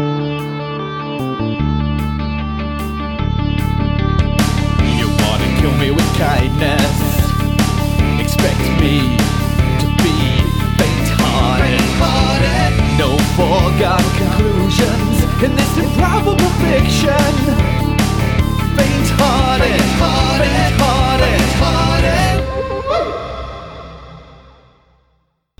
You wanna kill me with kindness. Expect me to be faint-hearted. No foregone conclusions in this improbable fiction. Faint-hearted, faint-hearted, faint-hearted.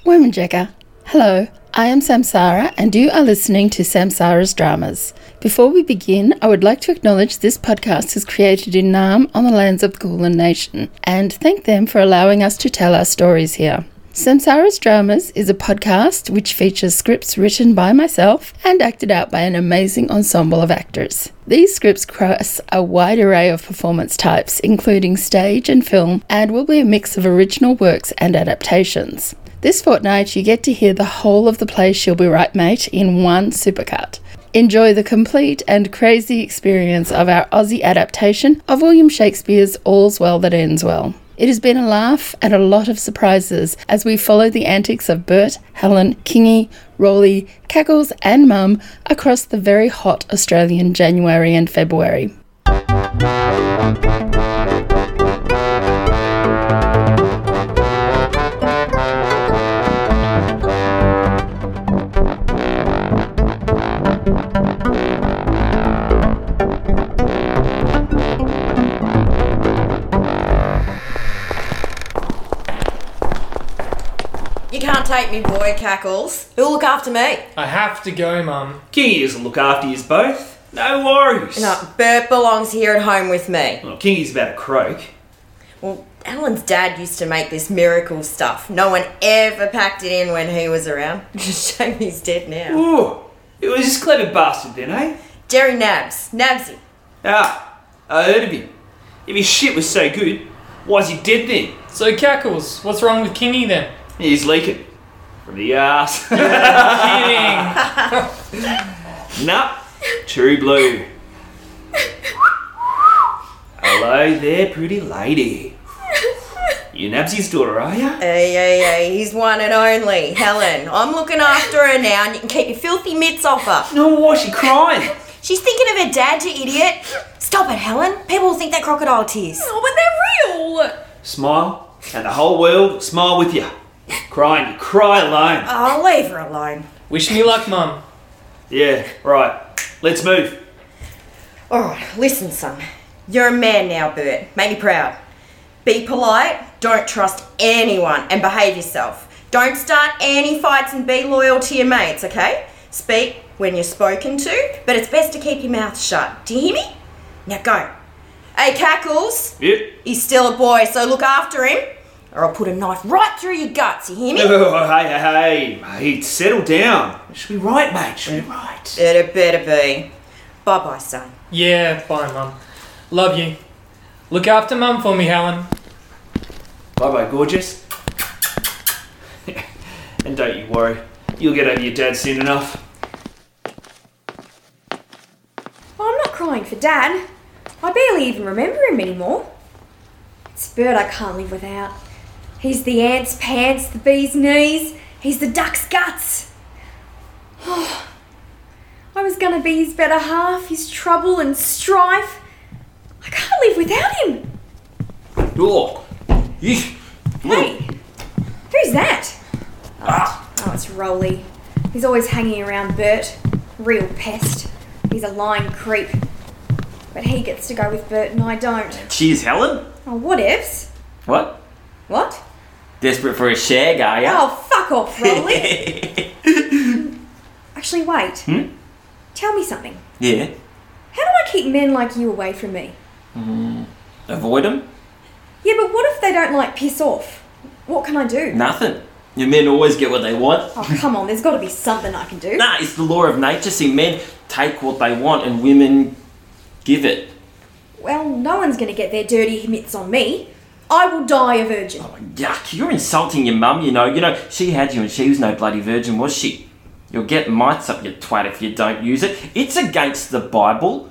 Womenjacker. Hello, I am Samsara, and you are listening to Samsara's Dramas. Before we begin, I would like to acknowledge this podcast is created in Naarm on the lands of the Kulin Nation, and thank them for allowing us to tell our stories here. Samsara's Dramas is a podcast which features scripts written by myself and acted out by an amazing ensemble of actors. These scripts cross a wide array of performance types, including stage and film, and will be a mix of original works and adaptations. This fortnight, you get to hear the whole of the play She'll Be Right Mate in one supercut. Enjoy the complete and crazy experience of our Aussie adaptation of William Shakespeare's All's Well That Ends Well. It has been a laugh and a lot of surprises as we follow the antics of Bert, Helen, Kingy, Rolly, Cackles, and Mum across the very hot Australian January and February. You me, boy, Cackles. Who'll look after me? I have to go, Mum. Kingy doesn't look after you both. No worries. No, Bert belongs here at home with me. Well, Kingy's about to croak. Well, Alan's dad used to make this miracle stuff. No one ever packed it in when he was around. Just shame he's dead now. Ooh, it was this clever bastard then, eh? Jerry Nabs. Nabsy. Ah, I heard of him. If his shit was so good, why's he dead then? So, Cackles, what's wrong with Kingy then? He's leaking. From the ass. Kidding. nah, true blue. Hello there, pretty lady. You Nabsy's daughter, are you? Hey, hey, hey, he's one and only. Helen. I'm looking after her now and you can keep your filthy mitts off her. No, why's she crying? She's thinking of her dad, you idiot. Stop it, Helen. People will think they're crocodile tears. Oh, but they're real! Smile, and the whole world smile with you. Crying, you cry alone. Oh, leave her alone. Wish me luck, Mum. Yeah, right. Let's move. Alright, listen, son. You're a man now, Bert. Make me proud. Be polite, don't trust anyone, and behave yourself. Don't start any fights and be loyal to your mates, okay? Speak when you're spoken to, but it's best to keep your mouth shut. Do you hear me? Now go. Hey, Cackles. Yep. He's still a boy, so look after him, or I'll put a knife right through your guts. You hear me? Oh, hey, hey, hey, mate, settle down. It should be right, mate. Should be right. It better be. Bye bye, son. Yeah, bye, Mum. Love you. Look after Mum for me, Helen. Bye, bye, gorgeous. and don't you worry, you'll get over your dad soon enough. Well, I'm not crying for Dad. I barely even remember him anymore. It's Bert I can't live without. He's the ant's pants, the bee's knees, he's the duck's guts. Oh, I was gonna be his better half, his trouble and strife. I can't live without him. Oh, you. Hey, who's that? Oh, oh, it's Rolly. He's always hanging around Bert. Real pest. He's a lying creep. But he gets to go with Bert and I don't. Cheers, Helen. Oh, what whatevs. What? What? Desperate for a shag, are ya? Oh, fuck off, Rolly. Actually, wait. Hmm? Tell me something. yeah. How do I keep men like you away from me? Avoid them? Yeah, but what if they don't like piss off? What can I do? Nothing. Your men always get what they want. Oh, come on, there's got to be something I can do. Nah, it's the law of nature. See, men take what they want and women give it. Well, no one's going to get their dirty mitts on me. I will die a virgin. Oh, yuck, you're insulting your mum, you know. You know, she had you and she was no bloody virgin, was she? You'll get mites up your twat if you don't use it. It's against the Bible.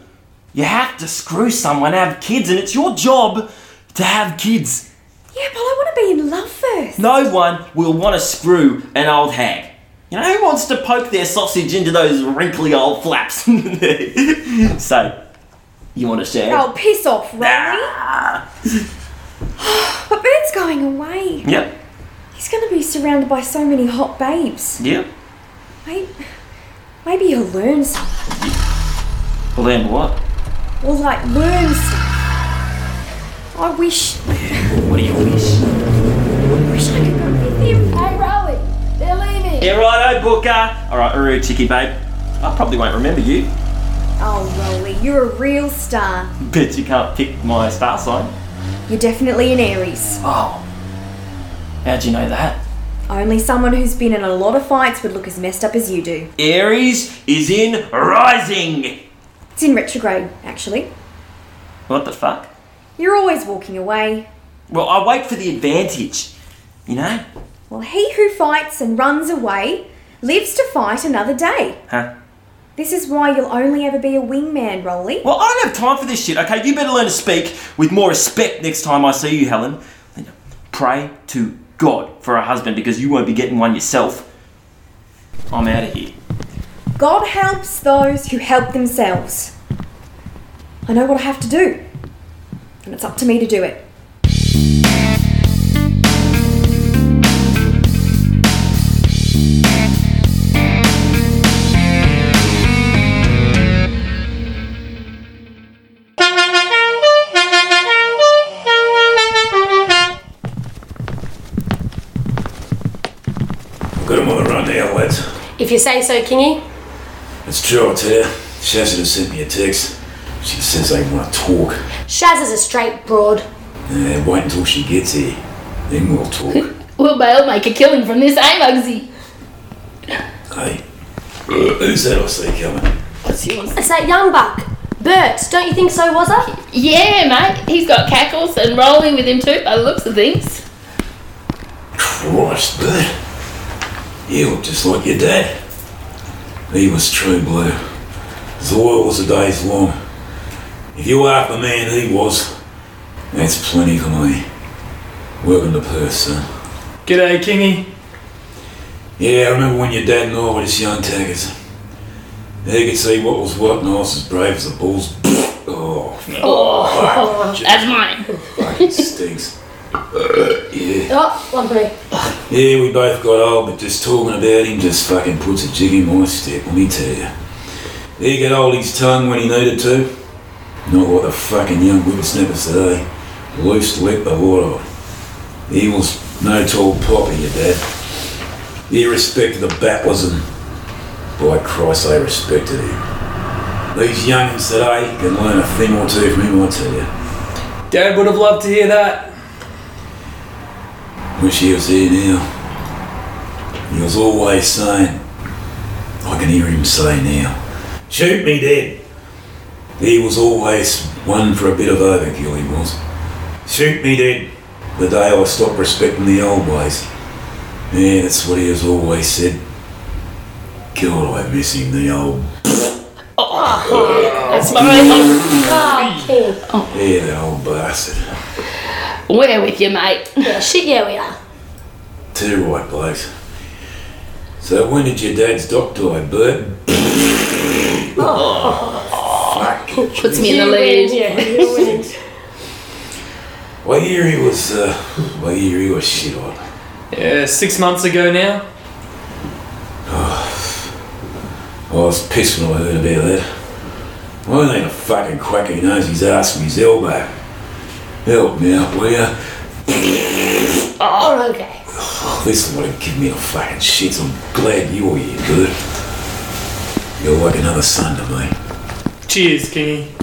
You have to screw someone, have kids, and it's your job to have kids. Yeah, but I want to be in love first. No one will want to screw an old hag. You know, who wants to poke their sausage into those wrinkly old flaps? so, you want to share? Oh, piss off, Rolly. But Bert's going away. Yep, He's going to be surrounded by so many hot babes. yep. Maybe, maybe he'll learn something. Well, then what? Or like learn stuff. I wish, What do you wish? I wish I could go with him. Hey, Rolly, they're leaving. Yeah, righto, Booker. Alright, Uru, Chicky, babe. I probably won't remember you. Oh, Rolly, you're a real star. Bet you can't pick my star sign. You're definitely an Aries. Oh. How'd you know that? Only someone who's been in a lot of fights would look as messed up as you do. Aries is in rising. It's in retrograde, actually. What the fuck? You're always walking away. Well, I wait for the advantage. You know? Well, he who fights and runs away lives to fight another day. Huh? This is why you'll only ever be a wingman, Rolly. Well, I don't have time for this shit, okay? You better learn to speak with more respect next time I see you, Helen. Pray to God for a husband because you won't be getting one yourself. I'm out of here. God helps those who help themselves. I know what I have to do, and it's up to me to do it. If you say so, Kingy. It's true, I tell you. Shaz has sent me a text. She says they want to talk. Shaz is a straight broad. Yeah, wait until she gets here. Then we'll talk. We'll bail make a killing from this, eh, Muggsy? hey, uh, who's that I see coming? What's yours? It's that young buck. Bert, don't you think so, was it? Yeah, mate. He's got cackles and rolling with him too, by the looks of things. Christ, Bert. You look just like your dad. He was true blue. As loyal as the days long. If you were half the man he was, that's plenty for me. Welcome to Perth, son. G'day, Kingy. Yeah, I remember when your dad and I were just young taggers. They could see what was what, and I was as brave as a bulls. oh, Oh, that's mine. fucking stinks. Uh, yeah. Oh, one for. Yeah, we both got old, but just talking about him just fucking puts a jig in my step, let me tell you. He could hold his tongue when he needed to. Not like the fucking young whippersnappers today. Loose lip the water. He was no tall poppy, your dad. He respected the battlers and by Christ they respected him. These youngins today can learn a thing or two from him, I tell you. Dad would have loved to hear that. Wish he was here now. He was always saying, I can hear him say now, shoot me dead. He was always one for a bit of overkill, he was. Shoot me dead. The day I stopped respecting the old ways. Yeah, that's what he has always said. God, I miss him, the old. Oh, That's mine. Oh. Yeah, that old bastard. We're with you, mate. Yeah, shit, yeah, we are. Two right blokes. So when did your dad's doc die, Bert? Fuck. Puts me in the You win, lead. Yeah, you win. Well, here he was, uh, well, here he was shit on. Yeah, six months ago now. Oh, I was pissed when I heard about that. I need a fucking quack who knows his ass from his elbow. Help me out, will ya? Oh, oh okay. Oh, this would have given me the fucking shit. I'm glad you were here, Bert. You're like another son to me. Cheers, Kingy.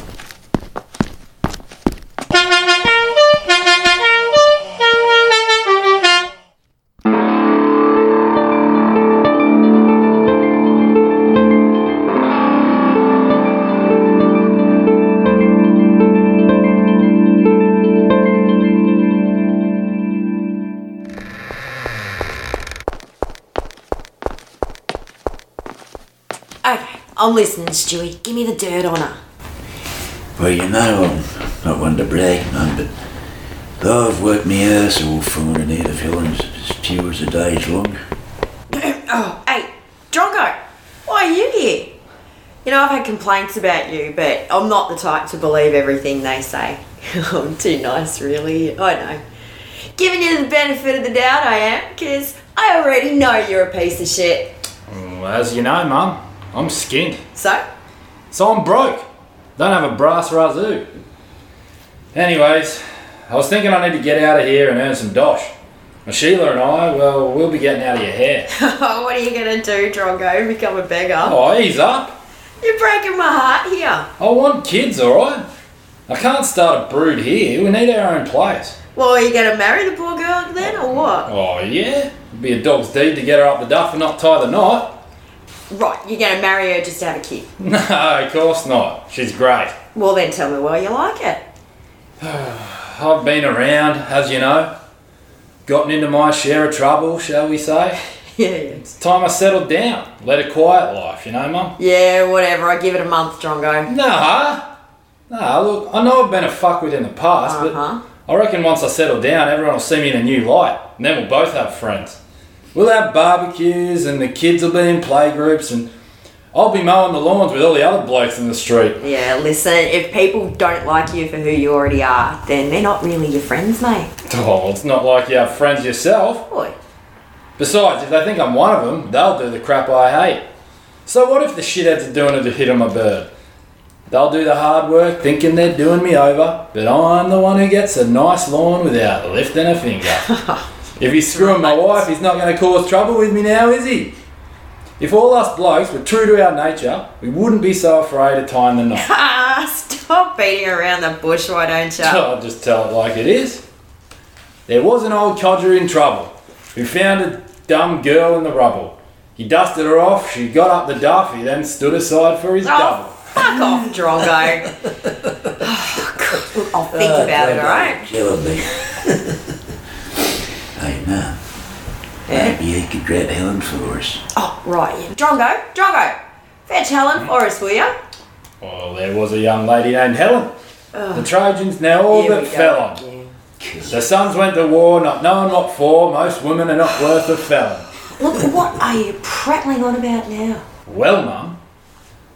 I'm listening, Stewie. Give me the dirt on her. Well, you know, I'm not one to brag, none, but though I've worked my ass off finding out of Helen's as few as a day's long. Oh, hey, Drongo, why are you here? You know, I've had complaints about you, but I'm not the type to believe everything they say. I'm too nice, really. I know. Giving you the benefit of the doubt, I am, because I already know you're a piece of shit. Well, as you know, Mum, I'm skint. So? So I'm broke. Don't have a brass razoo. Anyways, I was thinking I need to get out of here and earn some dosh. And Sheila and I, well, we'll be getting out of your hair. what are you gonna do, Drongo? Become a beggar? Oh, ease up. You're breaking my heart here. I want kids, alright? I can't start a brood here. We need our own place. Well, are you gonna marry the poor girl then, or what? Oh, yeah? It'd be a dog's deed to get her up the duff and not tie the knot. Right, you're gonna marry her just to have a kid. No, of course not. She's great. Well, then tell me why you like it. I've been around, as you know. Gotten into my share of trouble, shall we say. Yeah, yeah. It's time I settled down. Led a quiet life, you know, Mum? Yeah, whatever. I give it a month, Drongo. Nah. Nah, look, I know I've been a fuckwit in the past, Uh-huh. but I reckon once I settle down, everyone will see me in a new light. And then we'll both have friends. We'll have barbecues, and the kids will be in playgroups, and I'll be mowing the lawns with all the other blokes in the street. Yeah, listen, if people don't like you for who you already are, then they're not really your friends, mate. Oh, it's not like you have friends yourself. Boy. Besides, if they think I'm one of them, they'll do the crap I hate. So what if the shitheads are doing it to hit on my bird? They'll do the hard work thinking they're doing me over, but I'm the one who gets a nice lawn without lifting a finger. if he's screwing my wife, he's not going to cause trouble with me now, is he? If all us blokes were true to our nature, we wouldn't be so afraid of tying the knot. Ah, stop beating around the bush, why don't you? I'll just tell it like it is. There was an old codger in trouble who found a dumb girl in the rubble. He dusted her off, she got up the duff, he then stood aside for his Oh, double. fuck off, Drongo. Oh, I'll think about it, alright? Killing me. Hey, Mum. Maybe you could grab Helen for us. Oh, right, yeah. Drongo, Drongo, fetch Helen for us, will you? Oh, well, there was a young lady named Helen. The Trojans now all Here but we fell on. again. The sons went to war, not knowing what for. Most women are not worth a felon. Look, what are you prattling on about now? Well, Mum,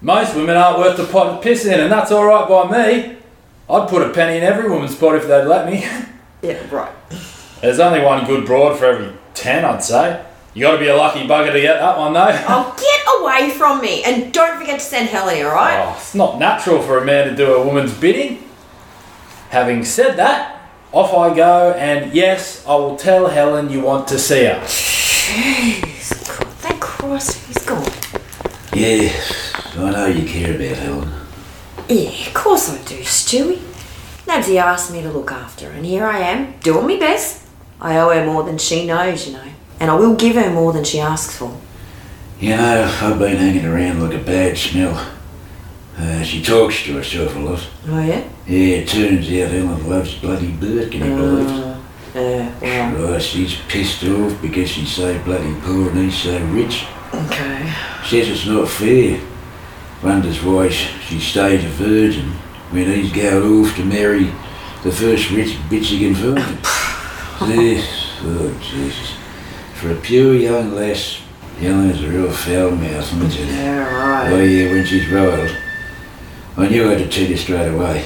most women aren't worth the pot of piss in, and that's all right by me. I'd put a penny in every woman's pot if they'd let me. Yeah, right. There's only one good broad for every ten, I'd say. You got to be a lucky bugger to get that one, though. Oh, get away from me, and don't forget to send Helen alright? Oh, it's not natural for a man to do a woman's bidding. Having said that, off I go, and yes, I will tell Helen you want to see her. Jeez, God, thank Christ he's gone. Yeah, I know you care about Helen. Yeah, of course I do, Stewie. Nabsy asked me to look after her, and here I am, doing my best. I owe her more than she knows, you know, and I will give her more than she asks for. You know, I've been hanging around like a bad smell. Uh, she talks to herself a lot. Oh, yeah? Yeah, it turns out Helen loves bloody Bert, can you believe it? Uh, yeah, well, Right, she's pissed off because she's so bloody poor and he's so rich. okay. Says it's not fair. Wonders why sh- she stayed a virgin when he's going off to marry the first rich bitch he can find. yes, oh Jesus. For a pure young lass, Helen is a real foul mouth, isn't she? Yeah, Oh right. yeah, when she's riled. I knew I had to tell you straight away.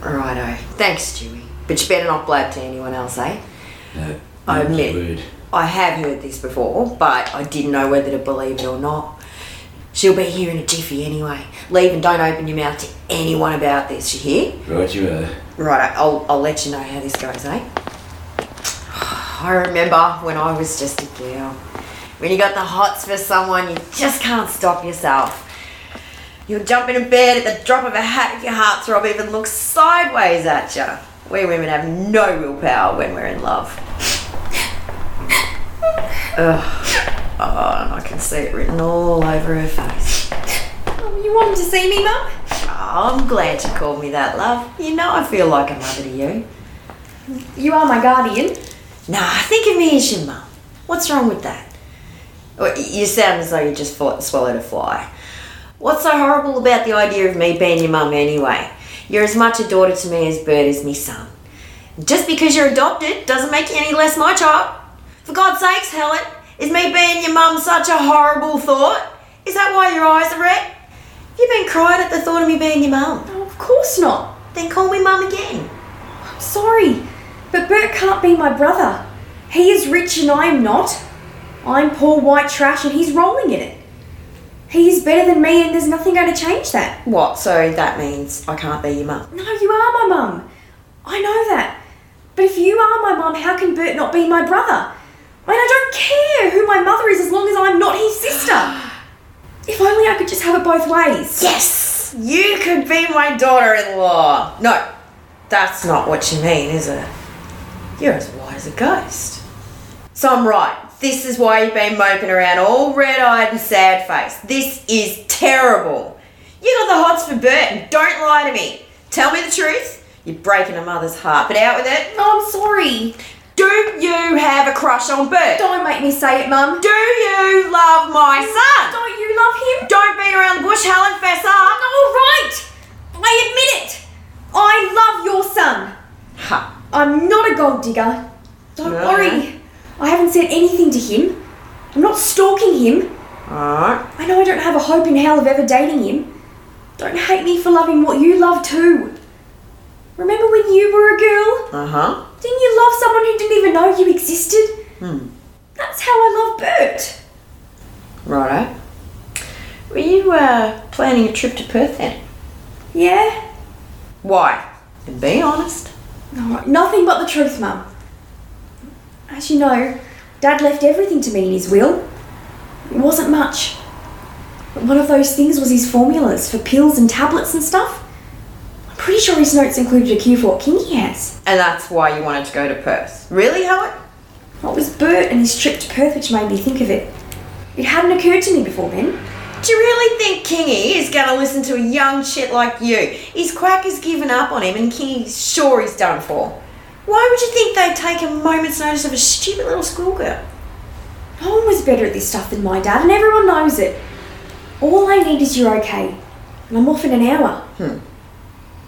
Righto. Thanks, Stewie. But you better not blab to anyone else, eh? No, I admit. word. I have heard this before, but I didn't know whether to believe it or not. She'll be here in a jiffy anyway. Leave and don't open your mouth to anyone about this, you hear? Right you are. Right, I'll, I'll let you know how this goes, eh? I remember when I was just a girl. When you got the hots for someone, you just can't stop yourself. You'll jump into bed at the drop of a hat if your heartthrob even looks sideways at you. We women have no willpower when we're in love. Ugh. Oh, and I can see it written all over her face. Oh, you wanted to see me, Mum? Oh, I'm glad you called me that, love. You know I feel like a mother to you. You are my guardian. Nah, think of me as your mum. What's wrong with that? You sound as though you just swallowed a fly. What's so horrible about the idea of me being your mum anyway? You're as much a daughter to me as Bert is me son. Just because you're adopted doesn't make you any less my child. For God's sakes, Helen, is me being your mum such a horrible thought? Is that why your eyes are red? You been crying at the thought of me being your mum? No, of course not. Then call me mum again. I'm sorry, but Bert can't be my brother. He is rich and I am not. I'm poor white trash and he's rolling in it. He is better than me and there's nothing going to change that. What? So that means I can't be your mum? No, you are my mum. I know that. But if you are my mum, how can Bert not be my brother? I mean, I don't care who my mother is as long as I'm not his sister. If only I could just have it both ways. Yes! You could be my daughter in law. No, that's not what you mean, is it? You're as white as a ghost. So I'm right. This is why you've been moping around all red eyed and sad faced. This is terrible. You got the hots for Bert don't lie to me. Tell me the truth. You're breaking a mother's heart, but out with it. No, I'm sorry. Do you have a crush on Bert? Don't make me say it, Mum. Do you love my son? Don't you love him? Don't beat around the bush, Helen. Fess up. All right. I admit it. I love your son. Ha. I'm not a gold digger. Don't No. worry. I haven't said anything to him. I'm not stalking him. Alright. I know I don't have a hope in hell of ever dating him. Don't hate me for loving what you love too. Remember when you were a girl? Uh huh. Didn't you love someone who didn't even know you existed? Hmm. That's how I love Bert. Righto. Were you uh, planning a trip to Perth then? Yeah? Why? And be honest. No, nothing but the truth, Mum. As you know, Dad left everything to me in his will. It wasn't much. But one of those things was his formulas for pills and tablets and stuff. I'm pretty sure his notes included a cue for what Kingy has. And that's why you wanted to go to Perth. Really, Helen? Well, it was Bert and his trip to Perth which made me think of it. It hadn't occurred to me before then. Do you really think Kingy is going to listen to a young shit like you? His quack has given up on him and Kingy's sure he's done for. Why would you think they'd take a moment's notice of a stupid little schoolgirl? No one was better at this stuff than my dad, and everyone knows it. All I need is you're okay. And I'm off in an hour. Hmm.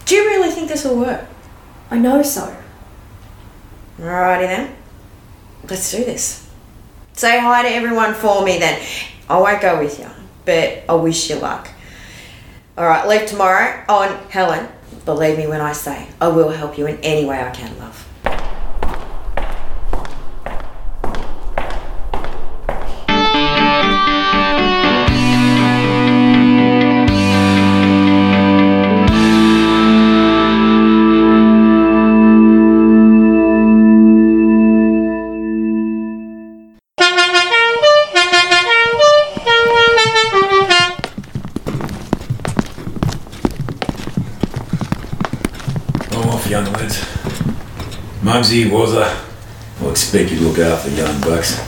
Do you really think this will work? I know so. Alrighty then. Let's do this. Say hi to everyone for me then. I won't go with you, but I wish you luck. Alright, leave tomorrow. And Helen, believe me when I say I will help you in any way I can, love. Muggsy, was I? I expect you to look after young bucks.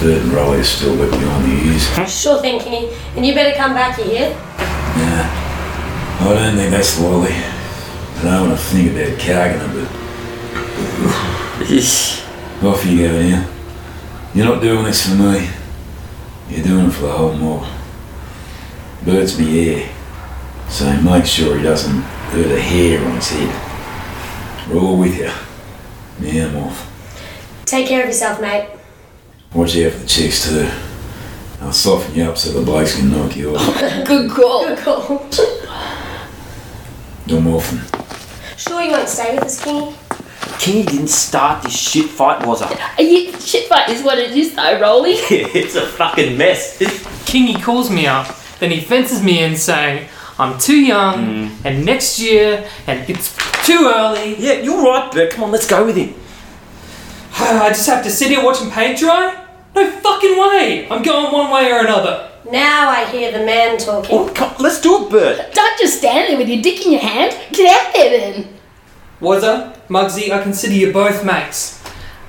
Bert and Rolly are still wet on the ears. Sure thing, Kingy. And you better come back here. Nah, I don't think that's likely. I don't want to think about carging them, but off you go now. You're not doing this for me. You're doing it for the whole mob. Bert's me heir, so make sure he doesn't hurt a hair on his head. We're all with you. Now I'm off. Take care of yourself, mate. Watch out for the chicks too. I'll soften you up so the blokes can knock you off. Good call. Good call. Don't often. Sure you won't stay with us, Kingy? Kingy didn't start this shit fight, was I? Are you, shit fight is what it is though, Rolly. it's a fucking mess. Kingy calls me up, then he fences me in saying, I'm too young, mm. and next year, and it's too early. Yeah, you're right, Bert. Come on, let's go with him. I just have to sit here watching paint dry? No fucking way! I'm going one way or another. Now I hear the man talking. Oh, come, let's do it, Bert. Don't just stand there with your dick in your hand. Get out there then. Wazza, Mugsy, I consider you both mates.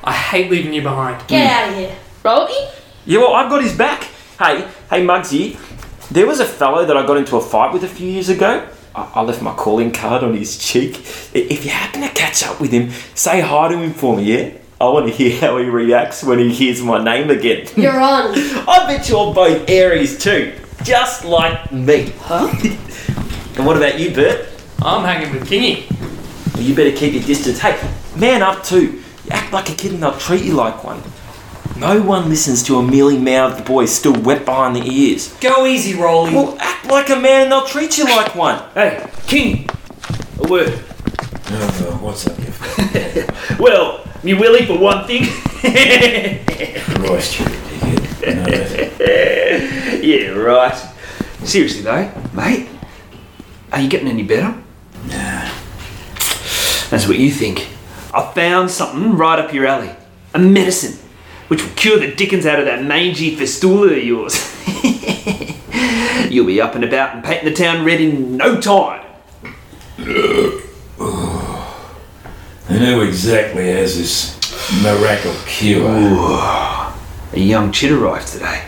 I hate leaving you behind. Get hmm. out of here. Rolly? Yeah, well, I've got his back. Hey, hey, Mugsy, There was a fellow that I got into a fight with a few years ago. I, I left my calling card on his cheek. If you happen to catch up with him, say hi to him for me, yeah? I want to hear how he reacts when he hears my name again. You're on. I bet you're both Aries too, just like me. Huh? and what about you, Bert? I'm hanging with Kingy. Well, you better keep your distance. Hey, man up too. You act like a kid and they'll treat you like one. No one listens to a mealy mouthed boy still wet behind the ears. Go easy, Rolly. Well, act like a man and they'll treat you like one. Hey, King. A word. Oh, what's up, you Well, me Willie for one thing. Christ, you dickhead. You yeah, right. Seriously though, mate, are you getting any better? Nah. That's what you think. I found something right up your alley. A medicine, which will cure the dickens out of that mangy fistula of yours. You'll be up and about and painting the town red in no time. And know exactly as this miracle cure? A young chit arrived today.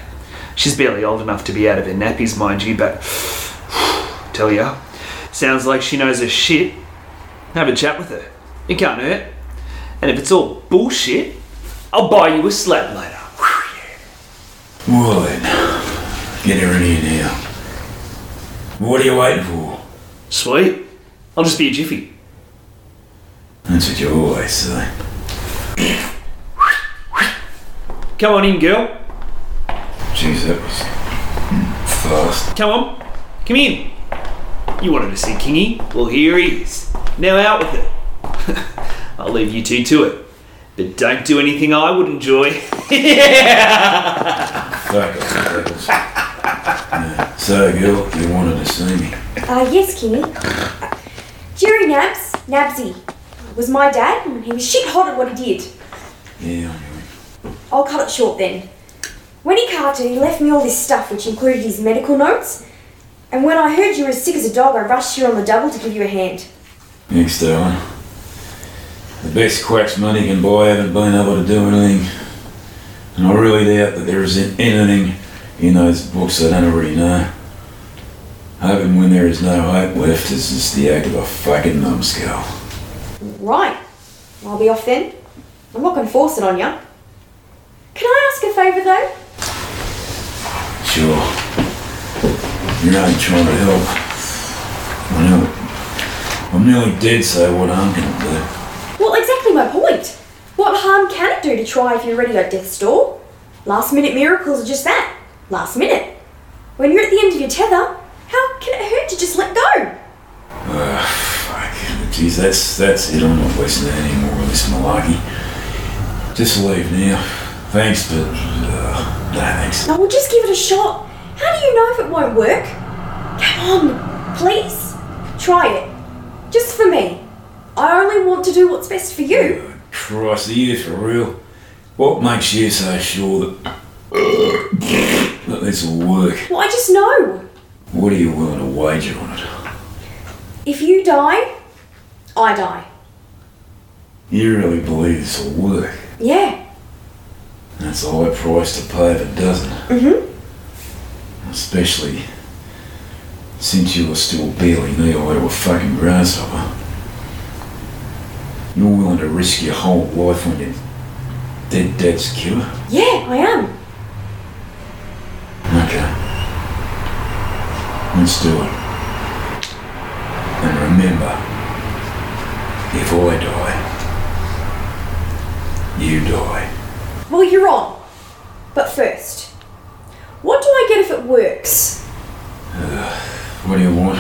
She's barely old enough to be out of her nappies, mind you, but tell ya, sounds like she knows her shit. Have a chat with her. It can't hurt. And if it's all bullshit, I'll buy you a later. Well then, get her in here now. What are you waiting for? Sweet. I'll just be a jiffy. That's what you always say. Come on in, girl. Jeez, that was fast. Come on. Come in. You wanted to see Kingy? Well, here he is. Now out with it. I'll leave you two to it. But don't do anything I would enjoy. Fuck off, Freckles. Yeah. So, girl, you wanted to see me. Uh, yes, Kingy. Uh, Jerry Nabs, Nabsy, was my dad, and he was shit hot at what he did. Yeah, I knew it. I'll cut it short then. When he carted, he left me all this stuff, which included his medical notes. And when I heard you were as sick as a dog, I rushed here on the double to give you a hand. Thanks, darling. The best quacks money can buy haven't been able to do anything. And I really doubt that there is anything in those books I don't already know. Hoping when there is no hope left is just the act of a fucking numbskull. Right. I'll be off then. I'm not going to force it on you. Can I ask a favour though? Sure. You're only trying to help. I know. I'm nearly dead, so what harm can it do? Exactly my point. What harm can it do to try if you're ready at death's door? Last minute miracles are just that. Last minute. When you're at the end of your tether, how can it hurt to just let go? Uh, fuck. Jeez, that's that's it. I'm not wasting any more of this malarkey. Just leave now. Thanks, but uh, no thanks. No, well, just give it a shot. How do you know if it won't work? Come on, please. Try it. Just for me. I only want to do what's best for you. Christ, are you for real? What makes you so sure that that this will work? Well, I just know. What are you willing to wager on it? If you die, I die. You really believe this will work? Yeah. That's a high price to pay if it doesn't. Mm-hmm. Especially since you are still barely knee high to a fucking grasshopper. You're willing to risk your whole life on your dead dad's cure? Yeah, I am. Okay. Let's do it. And remember, if I die, you die. Well, you're on. But first, what do I get if it works? What do you want?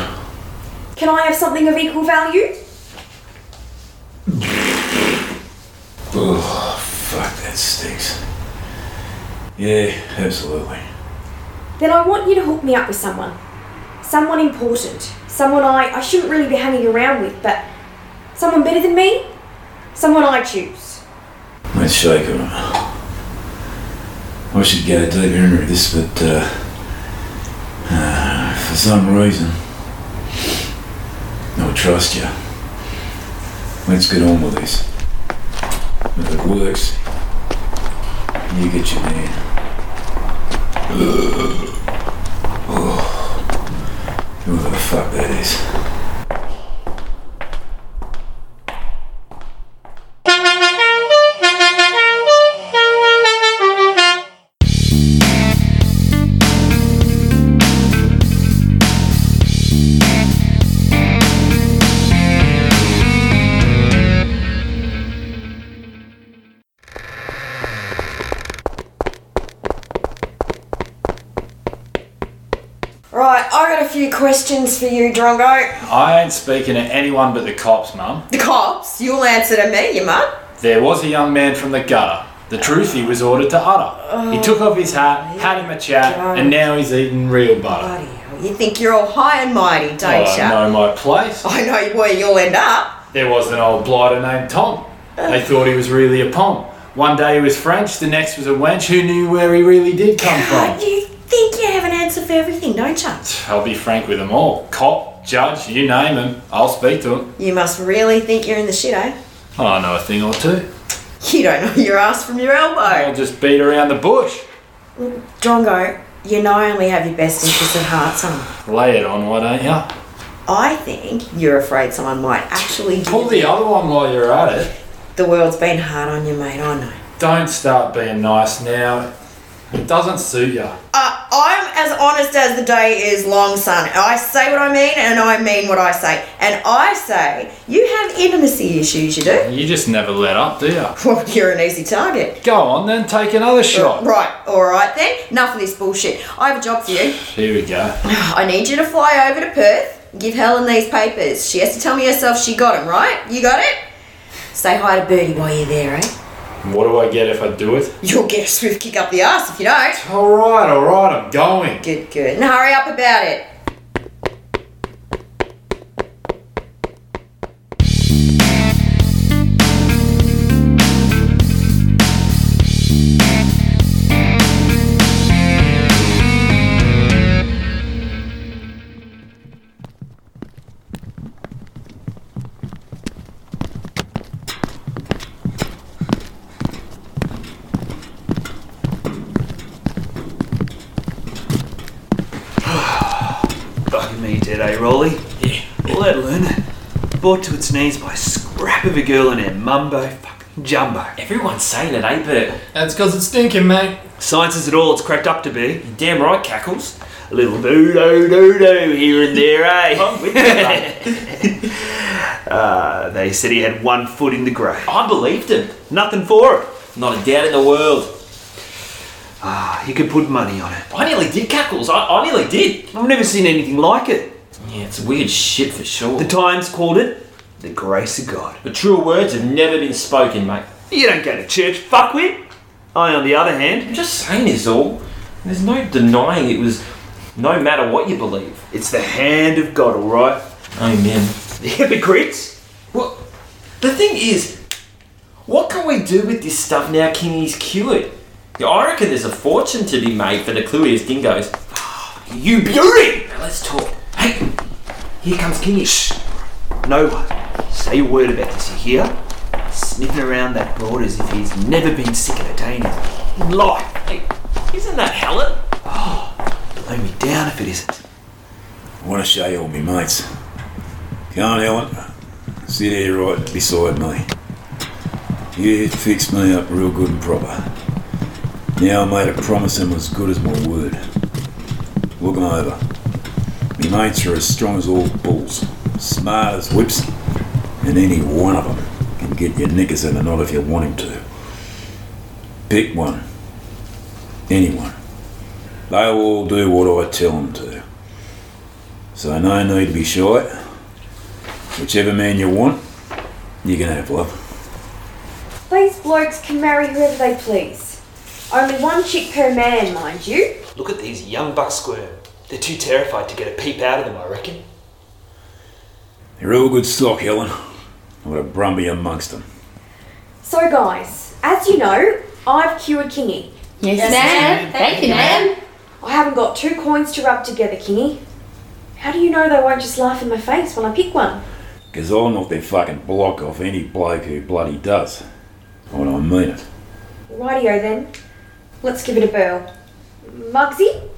Can I have something of equal value? Oh, fuck, that stinks. Yeah, absolutely. Then I want you to hook me up with someone. Someone important. Someone I, I shouldn't really be hanging around with, but someone better than me? Someone I choose. Let's shake on it. I should go deeper into this, but uh, uh, for some reason, I trust you. Let's get on with this. If it works, you get your man. Oh, whoever the fuck that is. Questions for you, Drongo. I ain't speaking to anyone but the cops, Mum. The cops, you'll answer to me, you mud. There was a young man from the gutter. The truth he was ordered to utter. He took off his hat, oh, had him a chat, and now he's eating real butter. You think you're all high and mighty, don't you? I know my place. I know where you'll end up. There was an old blighter named Tom. They thought he was really a pom. One day he was French, the next was a wench. Who knew where he really did come from? You have an answer for everything, don't you? I'll be frank with them all. Cop, judge, you name them, I'll speak to them. You must really think you're in the shit, eh? I know a thing or two. You don't know your ass from your elbow. I'll just beat around the bush. Drongo, you know I only have your best interests at heart, son. Lay it on, why don't ya? I think you're afraid someone might actually give Pull the other one while you're at it. The world's been hard on you, mate, I know. Don't start being nice now. It doesn't suit ya. Uh, I'm as honest as the day is long, son. I say what I mean and I mean what I say. And I say, you have intimacy issues, you do? You just never let up, do ya? Well, you're an easy target. Go on then, take another shot. Right, alright then. Enough of this bullshit. I have a job for you. Here we go. I need you to fly over to Perth, give Helen these papers. She has to tell me herself she got them, right? You got it? Say hi to Bertie while you're there, eh? What do I get if I do it? You'll get a swift kick up the ass if you don't. Alright, alright, I'm going. Good, good. And hurry up about it. Brought to its knees by a scrap of a girl in her mumbo fucking jumbo. Everyone's saying it, ain't Bert? That's because it's stinking, mate. Science is it all it's cracked up to be. Damn right, Cackles. A little doo doo doo doo here and there, eh? I'm with you, uh, they said he had one foot in the grave. I believed him. Nothing for it. Not a doubt in the world. Ah, he could put money on it. I nearly did, Cackles. I, I nearly did. I've never seen anything like it. Yeah, it's weird shit for sure. The Times called it the grace of God. The true words have never been spoken, mate. You don't go to church, fuckwit. I, on the other hand, I'm just saying this all. There's no denying it was no matter what you believe. it's the hand of God, all right. Amen. The hypocrites. Well, the thing is, what can we do with this stuff now Kingy's cured? Yeah, I reckon there's a fortune to be made for the clueless dingoes. You beauty! Now let's talk. Here comes Kingy. Shh. No one. Say a word about this, you hear? Sniffing around that board as if he's never been sick of a day in his life. Hey, isn't that Helen? Oh, blow me down if it isn't. I want to show you all my mates. Come on, Helen. Sit here right beside me. You fixed me up real good and proper. Now I made a promise and was good as my word. Look 'em over. Me mates are as strong as all bulls, smart as whips, and any one of them can get your knickers in a knot if you want him to. Pick one. Anyone. They'll all do what I tell them to. So no need to be shy. Whichever man you want, you can have love. These blokes can marry whoever they please. Only one chick per man, mind you. Look at these young bucks squirm. They're too terrified to get a peep out of them, I reckon. They're all good stock, Helen. What a brumby amongst them. So, guys, as you know, I've cured Kingy. Yes, ma'am. Thank you, ma'am. I haven't got two coins to rub together, Kingy. How do you know they won't just laugh in my face when I pick one? Because I'll knock their fucking block off any bloke who bloody does. And I mean it. Rightio then. Let's give it a whirl. Mugsy?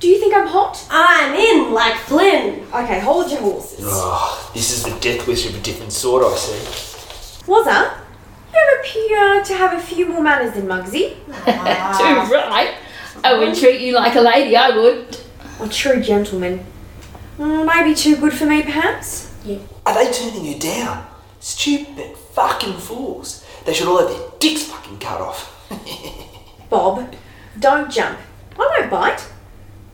Do you think I'm hot? I'm in like Flynn. Okay, hold your horses. Oh, this is the death wish of a different sort, I see. Wazza? You appear to have a few more manners than Mugsy. Too right. I would treat you like a lady, I would. A true gentleman. Mm, Maybe too good for me, perhaps? Are they turning you down? Stupid fucking fools. They should all have their dicks fucking cut off. Bob, don't jump. I won't bite.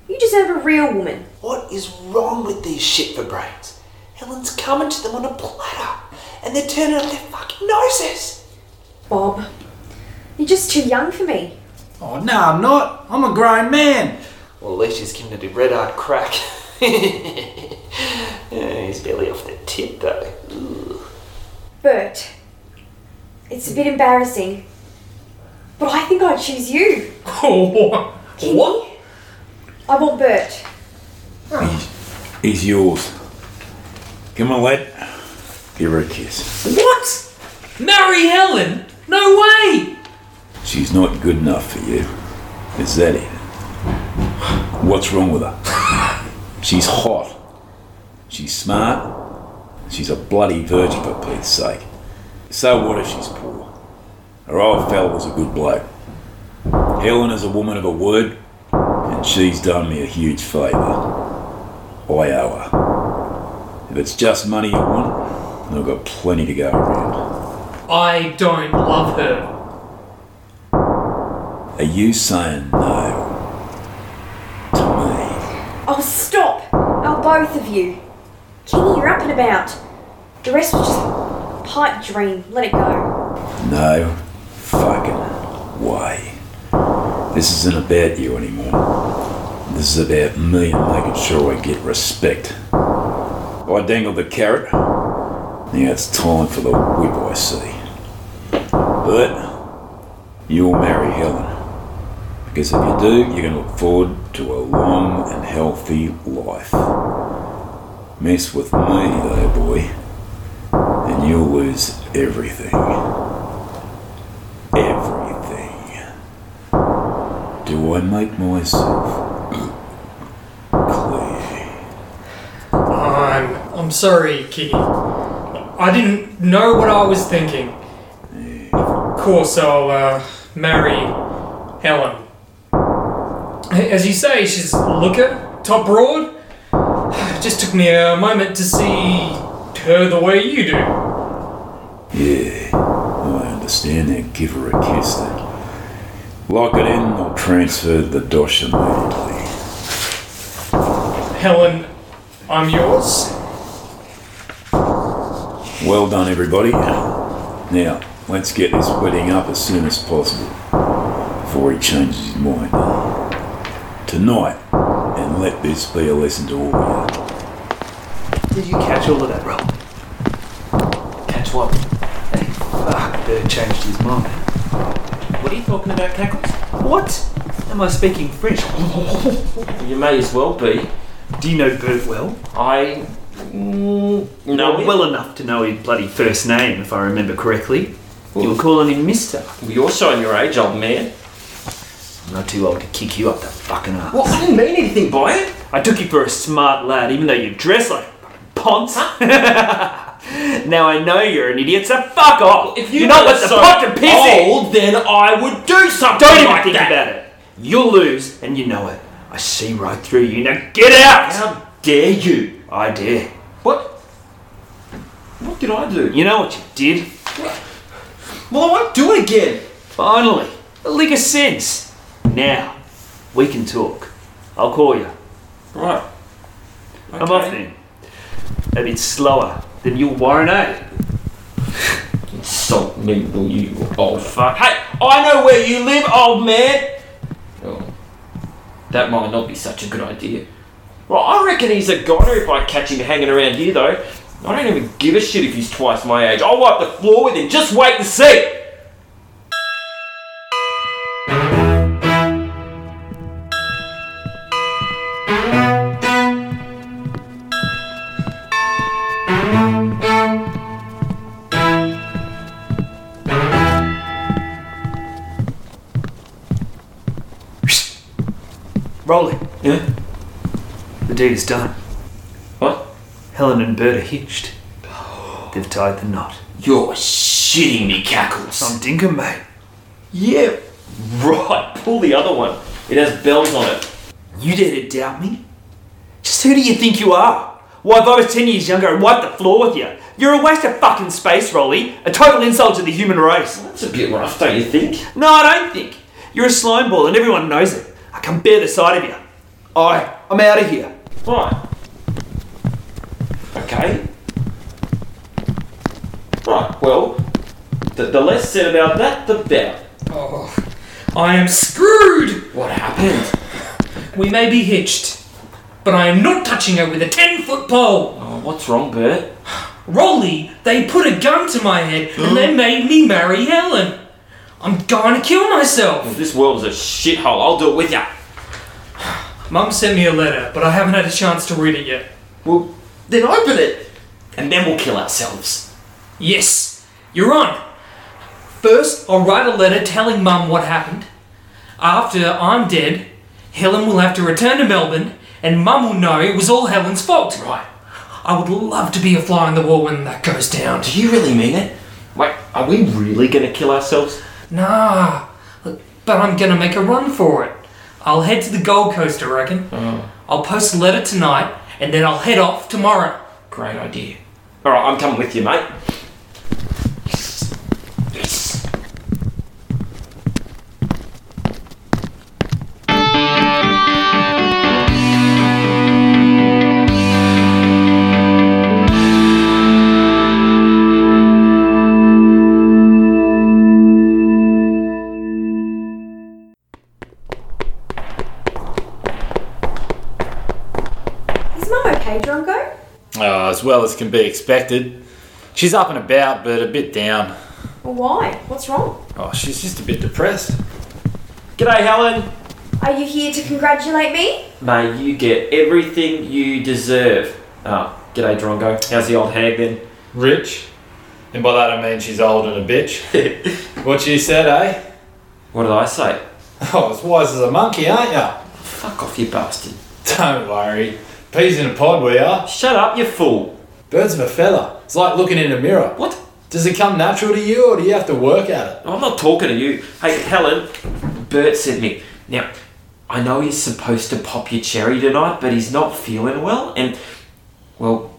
You deserve a real woman. What is wrong with these shit for brains? Helen's coming to them on a platter, and they're turning up their fucking noses. Bob, you're just too young for me. Oh, no, I'm not. I'm a grown man. Well, at least he's giving it a red hard crack. Yeah, he's barely off the tip, though. Ugh. Bert, it's a bit embarrassing, but I think I'd choose you. what? What? I want Bert. He's yours. Give Come on, lad. Give her a kiss. What? Marry Helen? No way! She's not good enough for you. Is that it? What's wrong with her? She's hot. She's smart. She's a bloody virgin for Pete's sake. So what if she's poor? Her old fella was a good bloke. Helen is a woman of a word, and she's done me a huge favour. I owe her. If it's just money you want, I've got plenty to go around. I don't love her. Are you saying no to me? Oh, stop! Oh, both of you. Kingy, you're up and about. The rest was just a pipe dream. Let it go. No fucking way. This isn't about you anymore. This is about me and making sure I get respect. I dangled the carrot. Now it's time for the whip, I see. But you'll marry Helen. Because if you do, you can look forward to a long and healthy life. Mess with me, though, boy, and you'll lose. Everything. Do I make myself clear? I'm I'm sorry, Kingy. I didn't know what I was thinking. Of course, I'll uh, marry Helen. As you say, she's a looker, top broad. Just took me a moment to see her the way you do. Yeah, I understand that. Give her a kiss then. Lock it in or transfer the dosh immediately. Helen, I'm yours. Well done, everybody. Now, let's get this wedding up as soon as possible before he changes his mind. Tonight, and let this be a lesson to all of you. Did you catch all of that, Rob? Catch what? Hey, fuck, Bert changed his mind. What are you talking about, Cackles? What? Am I speaking French? You may as well be. Do you know Bert well? I. Mm, no, well, well enough to know his bloody first name, if I remember correctly. You were calling him Mister. You're showing your age, old man. I'm not too old to kick you up the fucking ass. Well, I didn't mean anything by it. I took you for a smart lad, even though you dress like a ponce. now I know you're an idiot, so fuck off. If you you're not were the so pot to piss in. old, then I would do something Don't even like think that. about it. You'll lose, and you know it. I see right through you. Now get out! How dare you? I dare. What? What did I do? You know what you did? Well, I won't do it again. Finally, a lick of sense. Now, we can talk. I'll call you. Right. I'm off then. A bit slower than you'll warrant, eh? Insult me, will you, you old fuck. Hey, I know where you live, old man! Oh, that might not be such a good idea. Well, I reckon he's a goner if I catch him hanging around here, though. I don't even give a shit if he's twice my age. I'll wipe the floor with him. Just wait and see! Deed is done. What? Helen and Bert are hitched. They've tied the knot. You're shitting me, Cackles. I'm Dinkum, mate. Yeah, right. Pull the other one. It has bells on it. You dare to doubt me? Just who do you think you are? Why, if I was 10 years younger, I'd wipe the floor with you. You're a waste of fucking space, Rolly. A total insult to the human race. That's a bit rough, don't you think? No, I don't think. You're a slime ball and everyone knows it. I can bear the sight of you. I I'm out of here. Right. Okay. Right, well, the, the less said about that, the better. Oh, I am screwed! What happened? We may be hitched, but I am not touching her with a 10 foot pole! Oh, what's wrong, Bert? Rolly, they put a gun to my head and they made me marry Helen. I'm going to kill myself. This world's a shithole. I'll do it with ya. Mum sent me a letter, but I haven't had a chance to read it yet. Well, then open it, and then we'll kill ourselves. Yes, you're on. First, I'll write a letter telling Mum what happened. After I'm dead, Helen will have to return to Melbourne, and Mum will know it was all Helen's fault. Right. I would love to be a fly on the wall when that goes down. Do you really mean it? Wait, are we really gonna kill ourselves? Nah, but I'm gonna make a run for it. I'll head to the Gold Coast, I reckon. Oh. I'll post a letter tonight, and then I'll head off tomorrow. Great idea. Alright, I'm coming with you, mate. Well as can be expected. She's up and about, but a bit down. Well, why? What's wrong? Oh, she's just a bit depressed. G'day, Helen. Are you here to congratulate me? May you get everything you deserve. Oh, g'day, Drongo. How's the old hag then? Rich. And by that I mean she's old and a bitch. what you said, eh? What did I say? Oh, as wise as a monkey, aren't ya? Fuck off, you bastard. Don't worry. Peas in a pod we are. Shut up, you fool. Birds of a feather. It's like looking in a mirror. What? Does it come natural to you or do you have to work at it? I'm not talking to you. Hey, Helen, Bert sent me. Now, I know he's supposed to pop your cherry tonight, but he's not feeling well, and, well,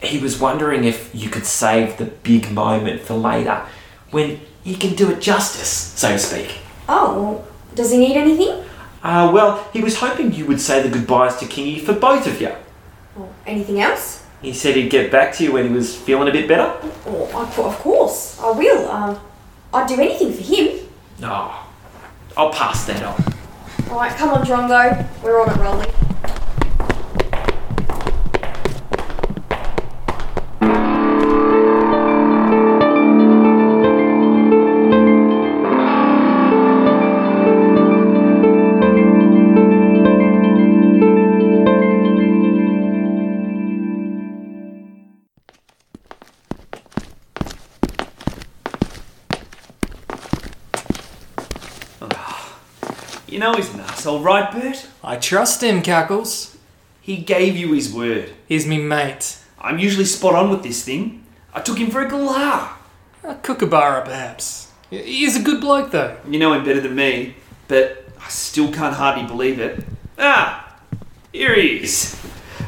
he was wondering if you could save the big moment for later, when he can do it justice, so to speak. Oh, does he need anything? Uh, well, he was hoping you would say the goodbyes to Kingy for both of you. Or anything else? He said he'd get back to you when he was feeling a bit better. Oh, of of course, I will. Uh, I'd do anything for him. No, I'll pass that on. Alright, come on, Drongo. We're on it, Rolly. You know he's an asshole, right, Bert? I trust him, Cackles. He gave you his word. He's me mate. I'm usually spot on with this thing. I took him for a galah. A kookaburra, perhaps. He's a good bloke, though. You know him better than me, but I still can't hardly believe it. Ah, here he is.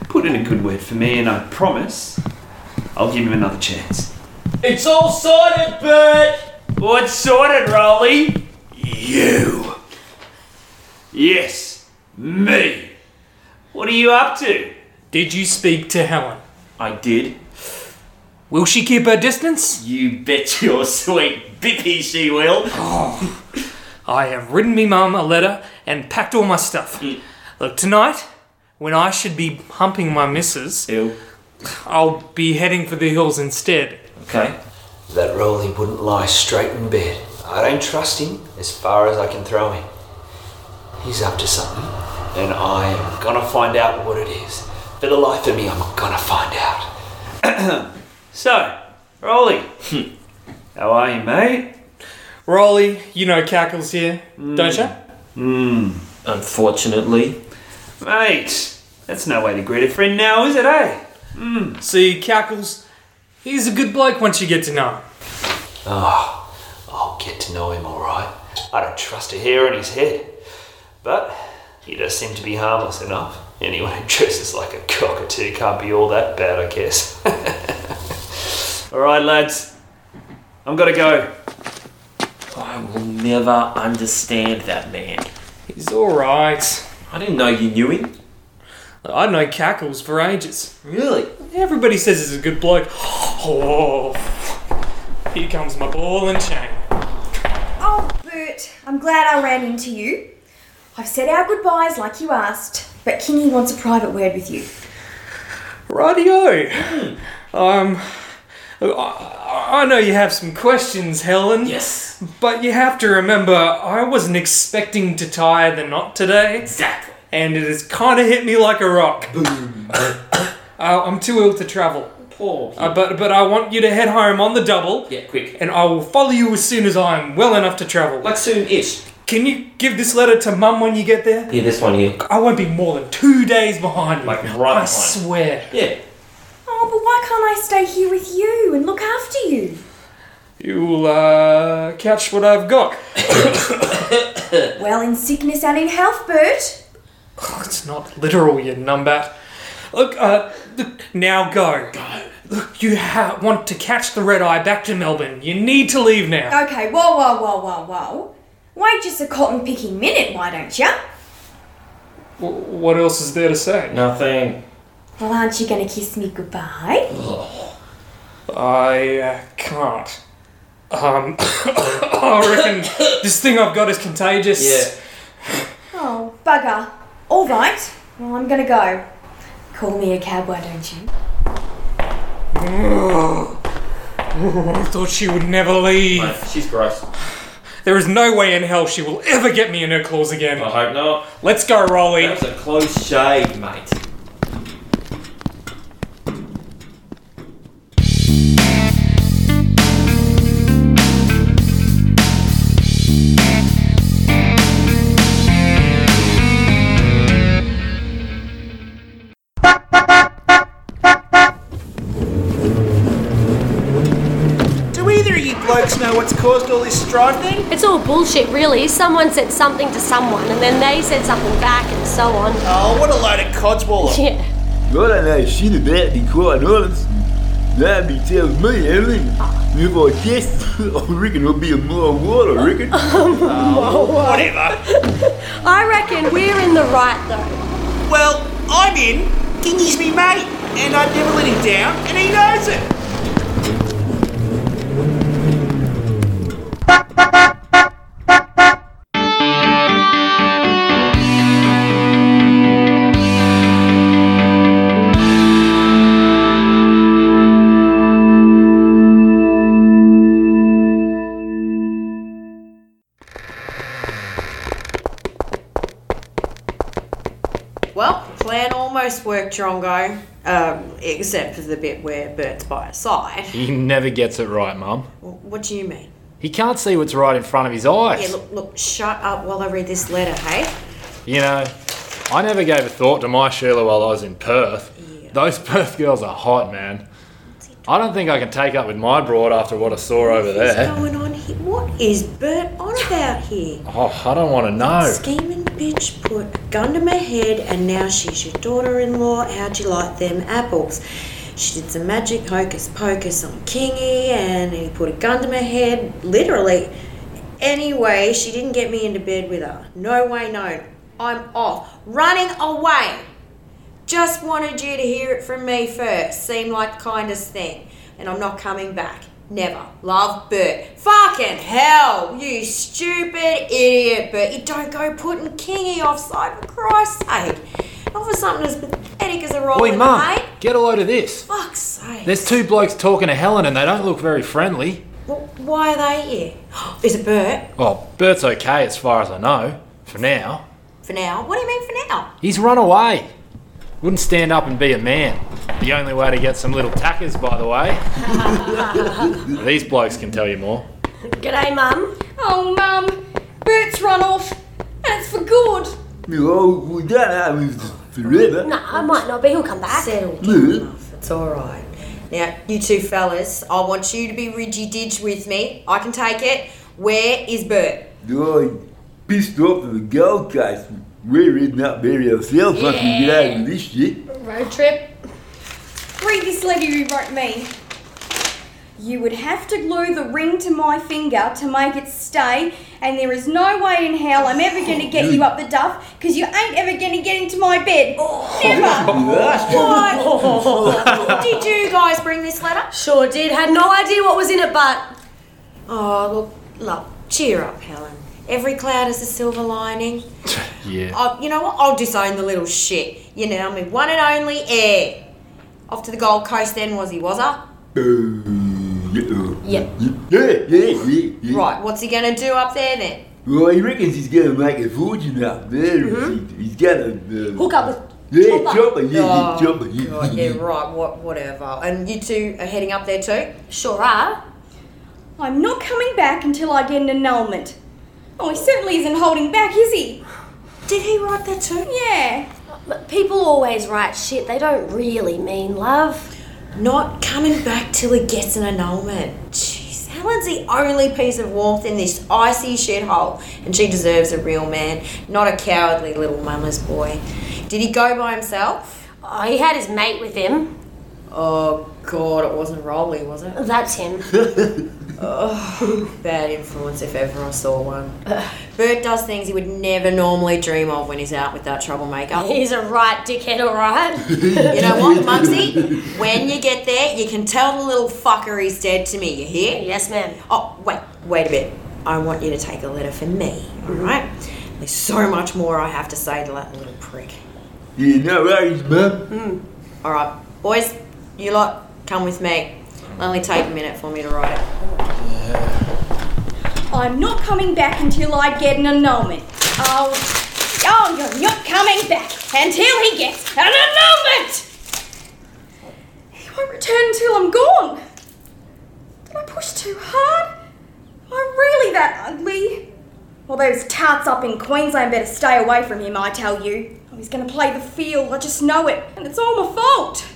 Put in a good word for me, and I promise I'll give him another chance. It's all sorted, Bert! What's sorted, Rolly? You. Yes, me. What are you up to? Did you speak to Helen? I did. Will she keep her distance? You bet your sweet bippy she will. Oh. I have written me mum a letter and packed all my stuff. Mm. Look, tonight, when I should be humping my missus, Ew. I'll be heading for the hills instead. Okay. That Rolly wouldn't lie straight in bed. I don't trust him as far as I can throw him. He's up to something, and I am gonna find out what it is. For the life of me, I'm gonna find out. So, Rolly. How are you, mate? Rolly, you know Cackles here, don't you? Hmm. Unfortunately. Mate, that's no way to greet a friend now, is it, eh? See, Cackles, he's a good bloke once you get to know him. Oh, I'll get to know him alright. I don't trust a hair on his head. But he does seem to be harmless enough. Anyone who dresses like a cockatoo can't be all that bad, I guess. Alright, lads. I'm gonna go. I will never understand that man. He's alright. I didn't know you knew him. I've known Cackles for ages. Really? Everybody says he's a good bloke. Oh, here comes my ball and chain. Oh, Bert, I'm glad I ran into you. I've said our goodbyes like you asked, but Kingy wants a private word with you. Rightio. Um, I, I know you have some questions, Helen. Yes. But you have to remember, I wasn't expecting to tie the knot today. Exactly. And it has kind of hit me like a rock. uh, I'm too ill to travel. Poor. Uh, but but I want you to head home on the double. Yeah, quick. And I will follow you as soon as I'm well enough to travel. Like soon-ish. Can you give this letter to Mum when you get there? Here, this one here. I won't be more than two days behind you. Like right I behind. swear. Yeah. Oh, but why can't I stay here with you and look after you? You'll uh, catch what I've got. Well, in sickness and in health, Bert. Oh, it's not literal, you numbat. Look, uh, look, now go. Go. Look, you ha- want to catch the red eye back to Melbourne. You need to leave now. Okay, whoa, whoa, whoa, whoa, whoa. Wait just a cotton picking minute, why don't you? W- what else is there to say? Nothing. Well, aren't you gonna kiss me goodbye? I uh, can't. Um, I reckon this thing I've got is contagious. Yeah. Oh, bugger. All right. Well, I'm gonna go. Call me a cab, why don't you? I thought she would never leave. Mate, she's gross. There is no way in hell she will ever get me in her claws again. I hope not. Let's go, Rolly. That was a close shave, mate. Caused all this strife then? It's all bullshit, really. Someone said something to someone, and then they said something back, and so on. Oh, what a load of codswallop. Yeah. I don't know shit about the quite honest. Nobody tells me anything. If I guess, I reckon it'll be a more water, I reckon. Oh, whatever. I reckon we're in the right, though. Well, I'm in. Kingy's me mate, and I'd never let him down, and he knows it. Worked, Drongo. Um, except for the bit where Bert's by his side. He never gets it right, Mum. What do you mean? He can't see what's right in front of his eyes. Yeah, look, look, shut up while I read this letter, hey? You know, I never gave a thought to my Sheila while I was in Perth. Those Perth girls are hot, man. I don't think I can take up with my broad after what I saw over there. What's there. going on here? What is Bert on about here? Oh, I don't want to know. Scheming bitch put a gun to my head and now she's your daughter-in-law. How'd you like them apples? She did some magic hocus pocus on Kingy and he put a gun to my head, literally. Anyway, she didn't get me into bed with her. No way, no. I'm off. Running away. Just wanted you to hear it from me first. Seemed like the kindest thing. And I'm not coming back. Never. Love Bert. Fucking hell, you stupid idiot, Bert. You don't go putting Kingy offside for Christ's sake. Not for something as pathetic as a roll Oi, in Mum, get a load of this. Fuck's sake. There's two blokes talking to Helen and they don't look very friendly. Well, why are they here? Is it Bert? Well, Bert's okay as far as I know, for now. For now? What do you mean for now? He's run away. Wouldn't stand up and be a man. The only way to get some little tackers, by the way. These blokes can tell you more. G'day, Mum. Oh, Mum. Bert's run off. And it's for good. Oh, we don't have it forever. No, I might not be. He'll come back. Settle Yeah. It's alright. Now, you two fellas, I want you to be ridgy didge with me. I can take it. Where is Bert? I pissed off at the Gold Coast. We're heading up there ourselves once we get over this shit. Road trip. Read this letter you wrote me. You would have to glue the ring to my finger to make it stay, and there is no way in hell I'm ever going to get you up the duff, because you ain't ever going to get into my bed. Oh. Never! Why? did you guys bring this letter? Sure did. Had no idea what was in it, but Oh, look, look, cheer up, Helen. Every cloud has a silver lining. Yeah. Oh, you know what? I'll disown the little shit. You know, I'm my one and only heir. Off to the Gold Coast then, was he, was I? Yeah. Yeah, yeah, yeah, yeah. Right, what's he gonna do up there then? Well, he reckons he's gonna make a fortune up there. Mhm. He's gonna. Uh, Hook up with Yeah, Chopper. chopper, yeah, yeah, Oh, chopper, yeah. God, yeah, right, what, whatever. And you two are heading up there too? Sure are. I'm not coming back until I get an annulment. Oh, he certainly isn't holding back, is he? Did he write that too? Yeah. But people always write shit they don't really mean, love. Not coming back till he gets an annulment. Jeez, Helen's the only piece of warmth in this icy shithole, and she deserves a real man, not a cowardly little mama's boy. Did he go by himself? Oh, he had his mate with him. Oh God, it wasn't Rolly, was it? That's him. Oh, bad influence if ever I saw one. Bert does things he would never normally dream of when he's out with that troublemaker. He's a right dickhead, alright. You know what, Muggsy? When you get there, you can tell the little fucker he's dead to me, you hear? Yes, ma'am. Oh, wait, wait a bit. I want you to take a letter for me, alright? There's so much more I have to say to that little prick. Yeah, no worries, mum. Hmm. Alright, boys, you lot, come with me. Only take a minute for me to write it. I'm not coming back until I get an annulment. Oh, oh, you're not coming back until he gets an annulment! He won't return until I'm gone. Did I push too hard? Am I really that ugly? Well, those tarts up in Queensland better stay away from him, I tell you. Oh, he's to play the field, I just know it, and it's all my fault.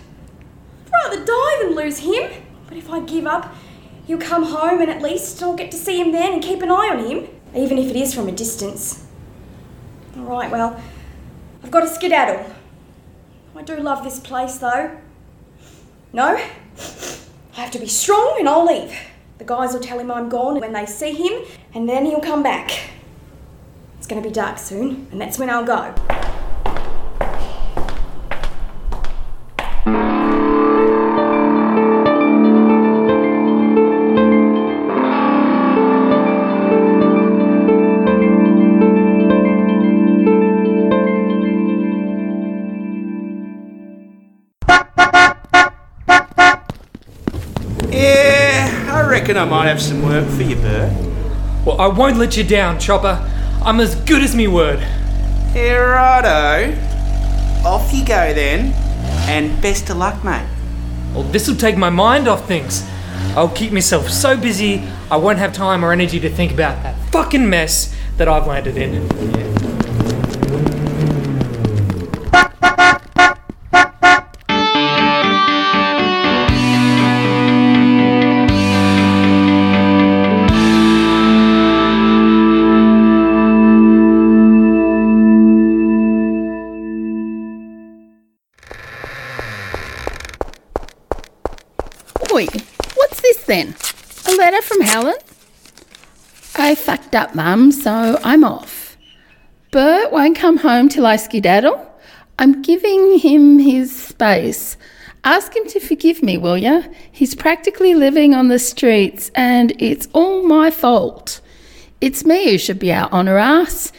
I'd rather die than lose him. But if I give up, he'll come home and at least I'll get to see him then and keep an eye on him, even if it is from a distance. Alright, well, I've got to skedaddle. I do love this place though. No? I have to be strong and I'll leave. The guys will tell him I'm gone when they see him, and then he'll come back. It's going to be dark soon, and that's when I'll go. Yeah, I might have some work for you, Bert. Well, I won't let you down, Chopper. I'm as good as me word. Yeah, righto. Off you go then, and best of luck, mate. Well, this'll take my mind off things. I'll keep myself so busy I won't have time or energy to think about that fucking mess that I've landed in. Oi, so I'm off. Bert won't come home till I skedaddle. I'm giving him his space. Ask him to forgive me, will ya? He's practically living on the streets, and it's all my fault. It's me who should be out on her ass.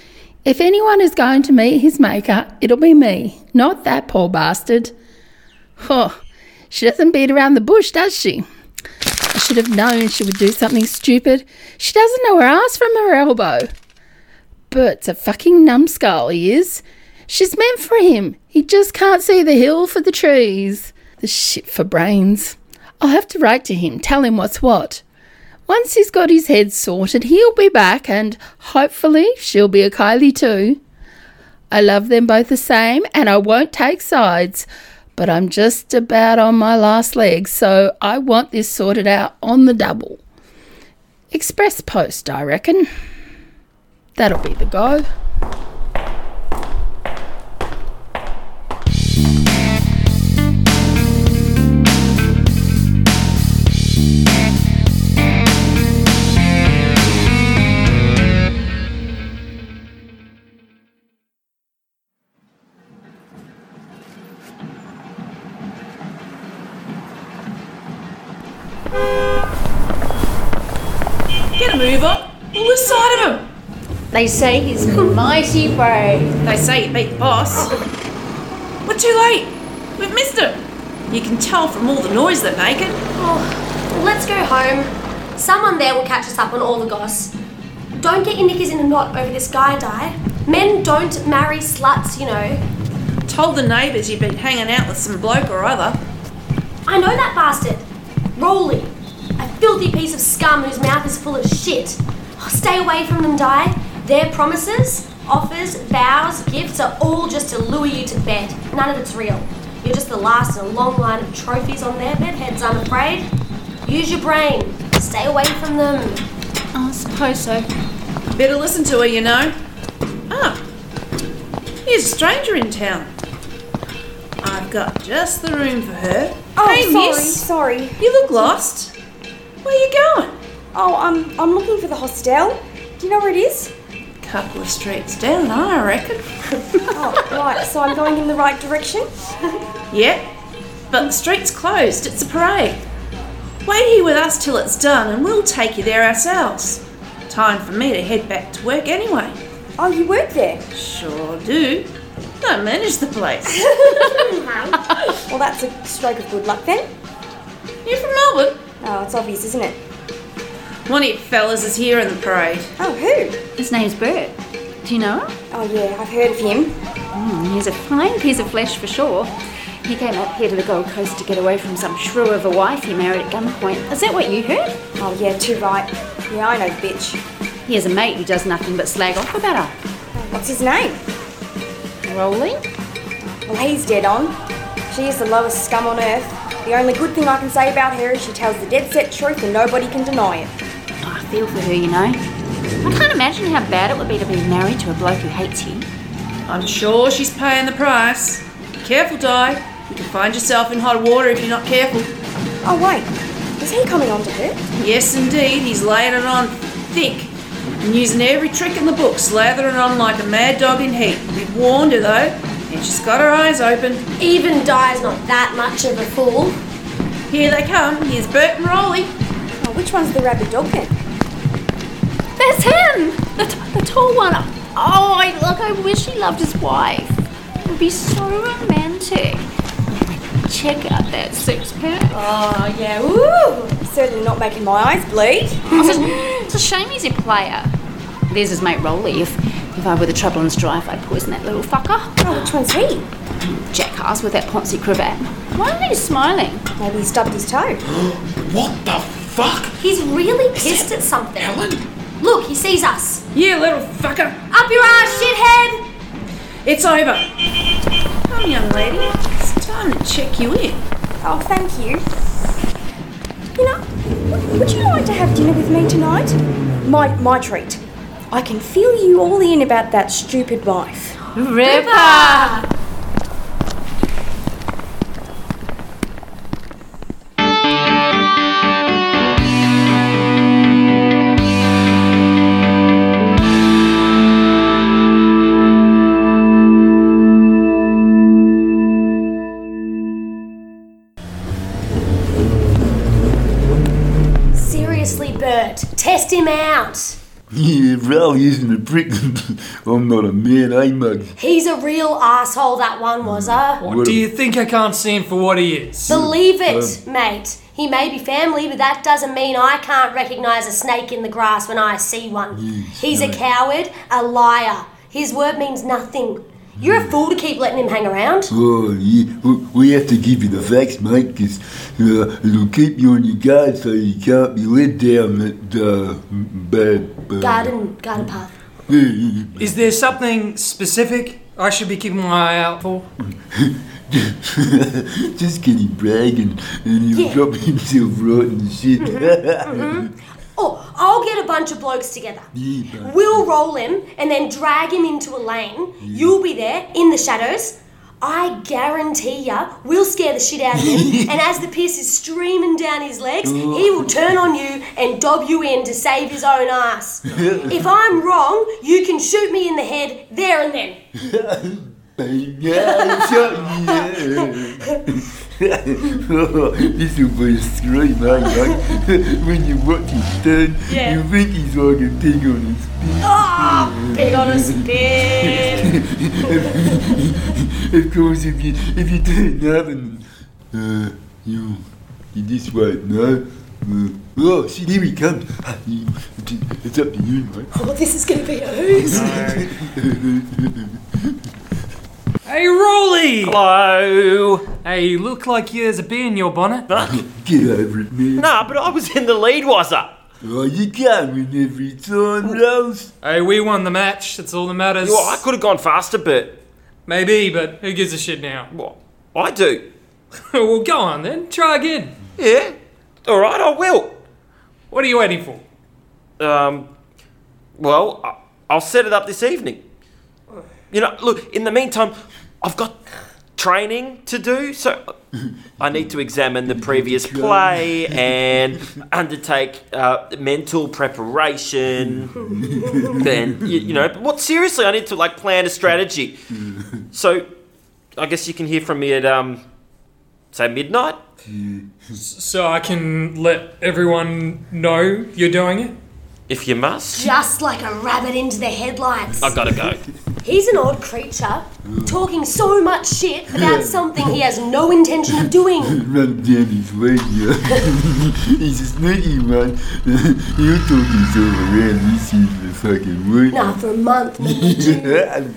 If anyone is going to meet his maker, it'll be me, not that poor bastard. Oh, she doesn't beat around the bush, does she? I should have known she would do something stupid. She doesn't know her ass from her elbow. Bert's a fucking numbskull, he is. She's meant for him. He just can't see the hill for the trees. The shit for brains. I'll have to write to him, tell him what's what. Once he's got his head sorted, he'll be back, and hopefully she'll be a Kylie too. I love them both the same, and I won't take sides. But I'm just about on my last leg, so I want this sorted out on the double. Express post, I reckon. That'll be the go. They say he's mighty brave. They say he beat the boss. We're too late. We've missed him. You can tell from all the noise they're making. Oh, let's go home. Someone there will catch us up on all the goss. Don't get your knickers in a knot over this guy, Di. Men don't marry sluts, you know. Told the neighbours you'd been hanging out with some bloke or other. I know that bastard. Rolly. A filthy piece of scum whose mouth is full of shit. Oh, stay away from them, Di. Their promises, offers, vows, gifts are all just to lure you to bed. None of it's real. You're just the last in a long line of trophies on their bedheads, I'm afraid. Use your brain. Stay away from them. I suppose so. Better listen to her, you know. Ah, here's a stranger in town. I've got just the room for her. Oh, hey, sorry, miss. sorry. You look lost. Where are you going? Oh, I'm I'm looking for the hostel. Do you know where it is? Couple of streets down, I reckon. oh, right. So I'm going in the right direction. Yeah, but the street's closed. It's a parade. Wait here with us till it's done, and we'll take you there ourselves. Time for me to head back to work anyway. Oh, you work there? Sure do. I manage the place. well, that's a stroke of good luck then. You're from Melbourne? Oh, it's obvious, isn't it? One of your fellas is here in the parade. Oh, who? His name's Bert. Do you know him? Oh, yeah, I've heard of him. Mm, he's a fine piece of flesh for sure. He came up here to the Gold Coast to get away from some shrew of a wife he married at gunpoint. Is that what you heard? Oh, yeah, too right. Yeah, I know the bitch. He has a mate who does nothing but slag off about her. What's his name? Rolling? Well, he's dead on. She is the lowest scum on earth. The only good thing I can say about her is she tells the dead set truth and nobody can deny it. I feel for her, you know. I can't imagine how bad it would be to be married to a bloke who hates you. I'm sure she's paying the price. Be careful, Di. You can find yourself in hot water if you're not careful. Oh, wait. Is he coming on to her? Yes, indeed. He's laying it on thick and using every trick in the book, slathering on like a mad dog in heat. We've warned her, though, and she's got her eyes open. Even Di's not that much of a fool. Here they come. Here's Bert and Rolly. Oh, which one's the rabid dog then? That's him! The, t- the tall one. Oh, I, look, I wish he loved his wife. It would be so romantic. Check out that six pack. Oh, yeah. Ooh! Certainly not making my eyes bleed. it's a shame he's a player. There's his mate Rolly. If, if I were the trouble and strife, I'd poison that little fucker. Oh, which one's he? Jackass with that poncy cravat. Why are you smiling? Maybe he stubbed his toe. what the fuck? He's really pissed at something. Helen? Look, he sees us. You little fucker. Up your ass, shithead! It's over. Come, young lady. It's time to check you in. Oh, thank you. You know, would- would you like to have dinner with me tonight? My my treat. I can feel you all in about that stupid wife. Ripper! Him out. Yeah, Rolly isn't a prick. I'm not a man, eh, mug? He's a real asshole, that one was, uh. What, do you think I can't see him for what he is? Believe it, mate. He may be family, but that doesn't mean I can't recognise a snake in the grass when I see one. He's a coward, a liar. His word means nothing. You're a fool to keep letting him hang around. Oh, yeah, we- we have to give you the facts, mate, because uh, it'll keep you on your guard so you can't be led down that uh, bad, bad. Garden, garden path. Is there something specific I should be keeping my eye out for? Just kidding, bragging, and he'll Yeah. drop himself right in the shit. Oh, I'll get a bunch of blokes together. Yeah, We'll roll him and then drag him into a lane. You'll be there in the shadows. I guarantee ya, we'll scare the shit out of him. and as the piss is streaming down his legs, he will turn on you and dob you in to save his own ass. if I'm wrong, you can shoot me in the head there and then. Yeah, shut- yeah. this will be a scream, eh, mate? when you watch him turn, Yeah. you think he's like a pig on his spit. Ah, pig on a spit. of course, if you if you turn up and uh, you you just wait, no. Uh, oh, see, here he comes. Ah, you- It's up to you, mate. Oh, this is going to be a who's. Hey, Rolly! Hello! Hey, you look like there's a bee in your bonnet. Get over it, man. Nah, but I was in the lead, was I? Oh, you can't win every time, Rose. Hey, we won the match. That's all that matters. Well, I could have gone faster, but Maybe, but who gives a shit now? What? I do. well, go on then. Try again. Yeah. All right, I will. What are you waiting for? Um, well, I- I'll set it up this evening. You know, look, in the meantime, I've got training to do, so I need to examine the previous play and undertake uh, mental preparation. then, you, you know, what seriously, I need to like plan a strategy. So, I guess you can hear from me at, um, say, midnight? So I can let everyone know you're doing it? If you must. Just like a rabbit into the headlights. I've gotta go. He's an odd creature, talking so much shit about something he has no intention of doing. Run down his way, yeah. He's a sneaky one. He'll talk himself around this is the fucking word. Nah, for a month, maybe two. yeah.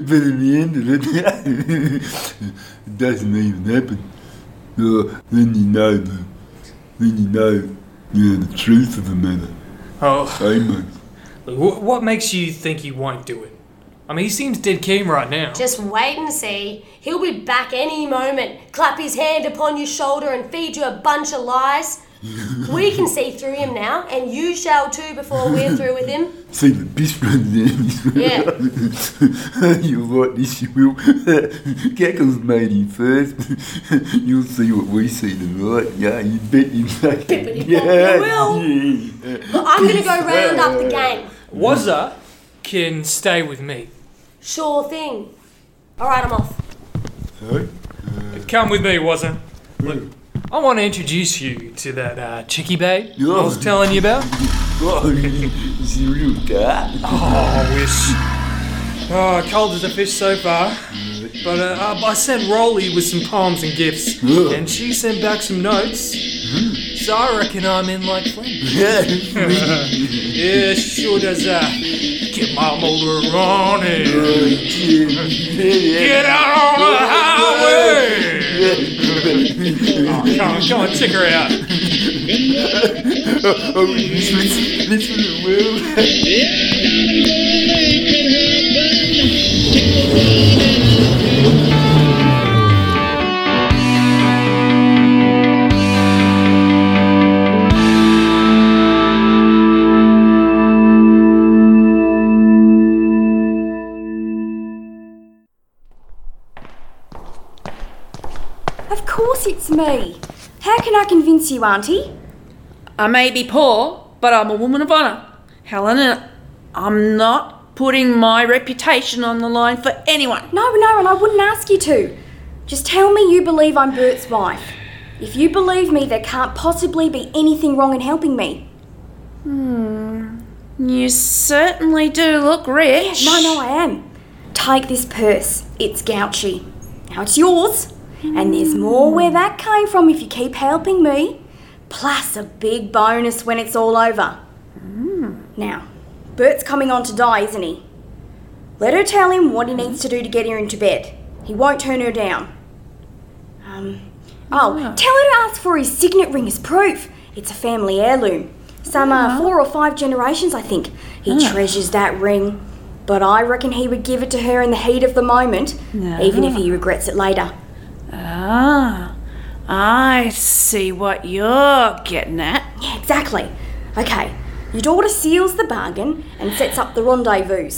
but in the end of it, it doesn't even happen. Uh, then you know the, then you know, you know the truth of the matter. Oh. Mate. What makes you think you won't do it? I mean, he seems dead keen right now. Just wait and see. He'll be back any moment, clap his hand upon your shoulder and feed you a bunch of lies. we can see through him now, and you shall too before we're through with him. See the piss run down his Yeah. You'll like this, you will. Cackle's made him first. You'll see what we see tonight. Yeah, you bet you fucking Bippity yeah. bop, you will. yeah. Look, I'm gonna go round up the game. Wazza can stay with me. Sure thing. Alright, I'm off. Hey? Come with me, Wazza. Look, I want to introduce you to that uh, chickie babe I was telling you about. Oh, is he real dark? Oh, I wish. Oh, cold as a fish so far. But uh, uh, I sent Rolly with some poems and gifts, and she sent back some notes. So I reckon I'm in like Flynn. Yeah, yeah, sure does that. Get my motor running. Get out on the highway. oh, come on, come on, check her out. oh, listen, listen to Will. Of me. How can I convince you, Auntie? I may be poor, but I'm a woman of honour. Helen, I'm not putting my reputation on the line for anyone. No, no, and I wouldn't ask you to. Just tell me you believe I'm Bert's wife. If you believe me, there can't possibly be anything wrong in helping me. Hmm. You certainly do look rich. No, no, I am. Take this purse. It's Gucci. Now it's yours. And there's more where that came from if you keep helping me. Plus a big bonus when it's all over. Now, Bert's coming on to Di, isn't he? Let her tell him what he needs to do to get her into bed. He won't turn her down. Um, oh, tell her to ask for his signet ring as proof. It's a family heirloom. Some uh, four or five generations, I think. He Ah. treasures that ring. But I reckon he would give it to her in the heat of the moment, even if he regrets it later. Ah, I see what you're getting at. Yeah, exactly. Okay, your daughter seals the bargain and sets up the rendezvous.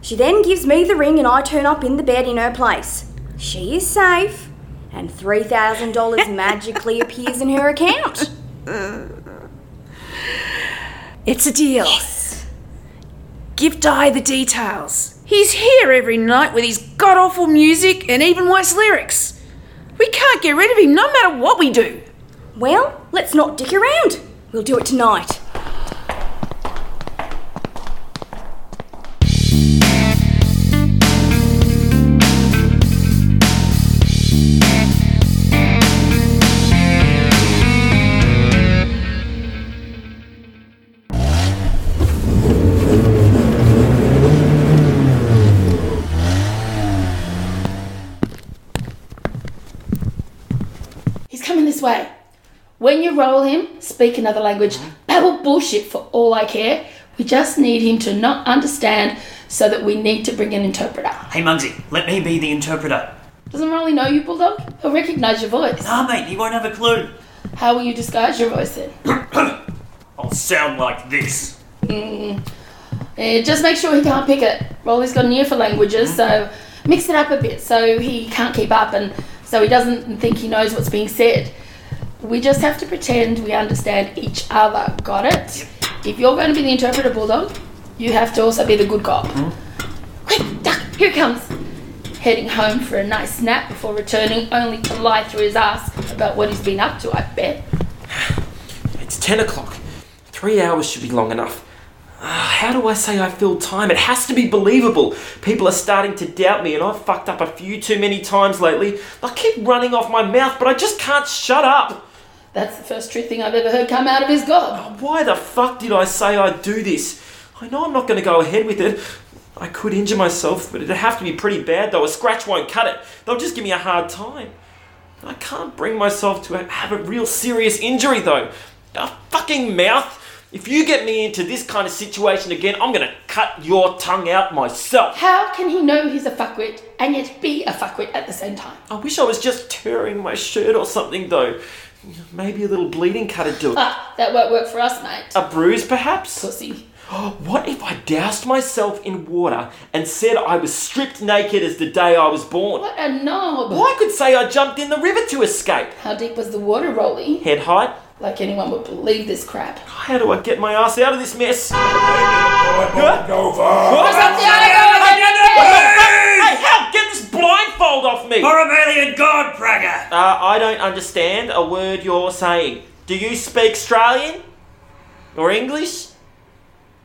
She then gives me the ring and I turn up in the bed in her place. She is safe, and $3,000 magically appears in her account. It's a deal. Yes. Give Di the details. He's here every night with his god awful music and even worse lyrics. We can't get rid of him no matter what we do. Well, let's not dick around. We'll do it tonight. When you roll him, speak another language. Babble bullshit for all I care. We just need him to not understand so that we need to bring an interpreter. Hey, Muggsy, let me be the interpreter. Doesn't Rolly know you, Bulldog? He'll recognise your voice. Nah, mate, he won't have a clue. How will you disguise your voice then? I'll sound like this. Mm. Eh, just make sure he can't pick it. Rolly's got an ear for languages, so mix it up a bit so he can't keep up and so he doesn't think he knows what's being said. We just have to pretend we understand each other. Got it? If you're going to be the interpreter, Bulldog, you have to also be the good cop. Quick, duck, here he comes. Heading home for a nice nap before returning, only to lie through his ass about what he's been up to, I bet. It's 10 o'clock. Three hours should be long enough. Ah, How do I say I filled time? It has to be believable. People are starting to doubt me, and I've fucked up a few too many times lately. I keep running off my mouth, but I just can't shut up. That's the first true thing I've ever heard come out of his gob. Oh, why the fuck did I say I'd do this? I know I'm not going to go ahead with it. I could injure myself, but it'd have to be pretty bad though. A scratch won't cut it. They'll just give me a hard time. I can't bring myself to have a real serious injury though. A fucking mouth. If you get me into this kind of situation again, I'm gonna cut your tongue out myself. How can he know he's a fuckwit and yet be a fuckwit at the same time? I wish I was just tearing my shirt or something though. Maybe a little bleeding cut'd do it. Ah, that won't work for us, mate. A bruise, perhaps? Pussy. What if I doused myself in water and said I was stripped naked as the day I was born? What a knob. Well, I could say I jumped in the river to escape. How deep was the water, Rolly? Head height. Like anyone would believe this crap. How do I get my ass out of this mess? Go far. What's up, Hey, help! Get this blindfold off me! Boromelian god, Praga! Uh, I don't understand a word you're saying. Do you speak Australian? Or English?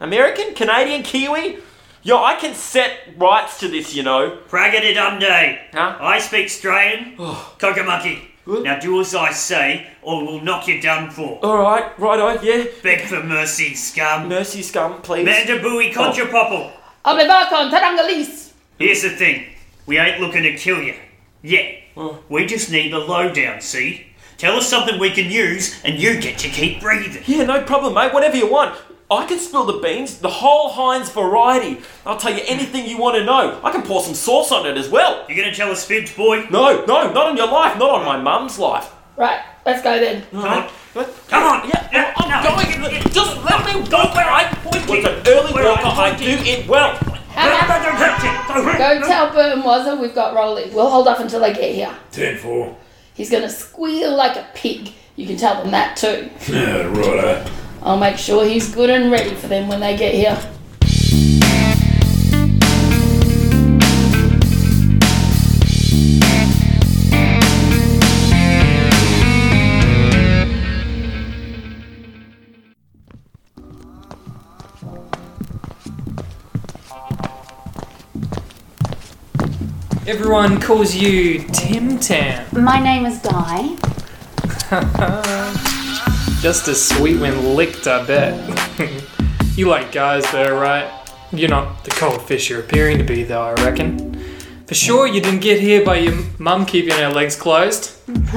American? Canadian? Kiwi? Yo, I can set rights to this, you know. Praga de Dundee. Huh? I speak Australian. Kokomaki. Now do as I say, or we'll knock you down for. Alright, righto, yeah. Beg for mercy, scum. Mercy, scum, please. Mandabui Contrapopple. Abevakon Tarangalis. Here's the thing. We ain't looking to kill you. Yet. We just need the lowdown, see? Tell us something we can use, and you get to keep breathing. Yeah, no problem, mate. Whatever you want. I can spill the beans, the whole Heinz variety. I'll tell you anything you want to know. I can pour some sauce on it as well. You gonna tell us fibs, boy? No, no, not on your life, not on my mum's life. Right, let's go then. Come on. Come on. Yeah, I'm going. Just let me go where I'm pointing. It's an early Where I'm walker. I pointing. do it well. Go tell Burnwazer we've got Rolly. We'll hold off until they get here. 10 4. He's gonna squeal like a pig. You can tell them that too. Yeah, righto. I'll make sure he's good and ready for them when they get here. Everyone calls you Tim Tam. My name is Di. Just as sweet when licked, I bet. you like guys though, right? You're not the cold fish you're appearing to be, though, I reckon. For sure, you didn't get here by your mum keeping her legs closed.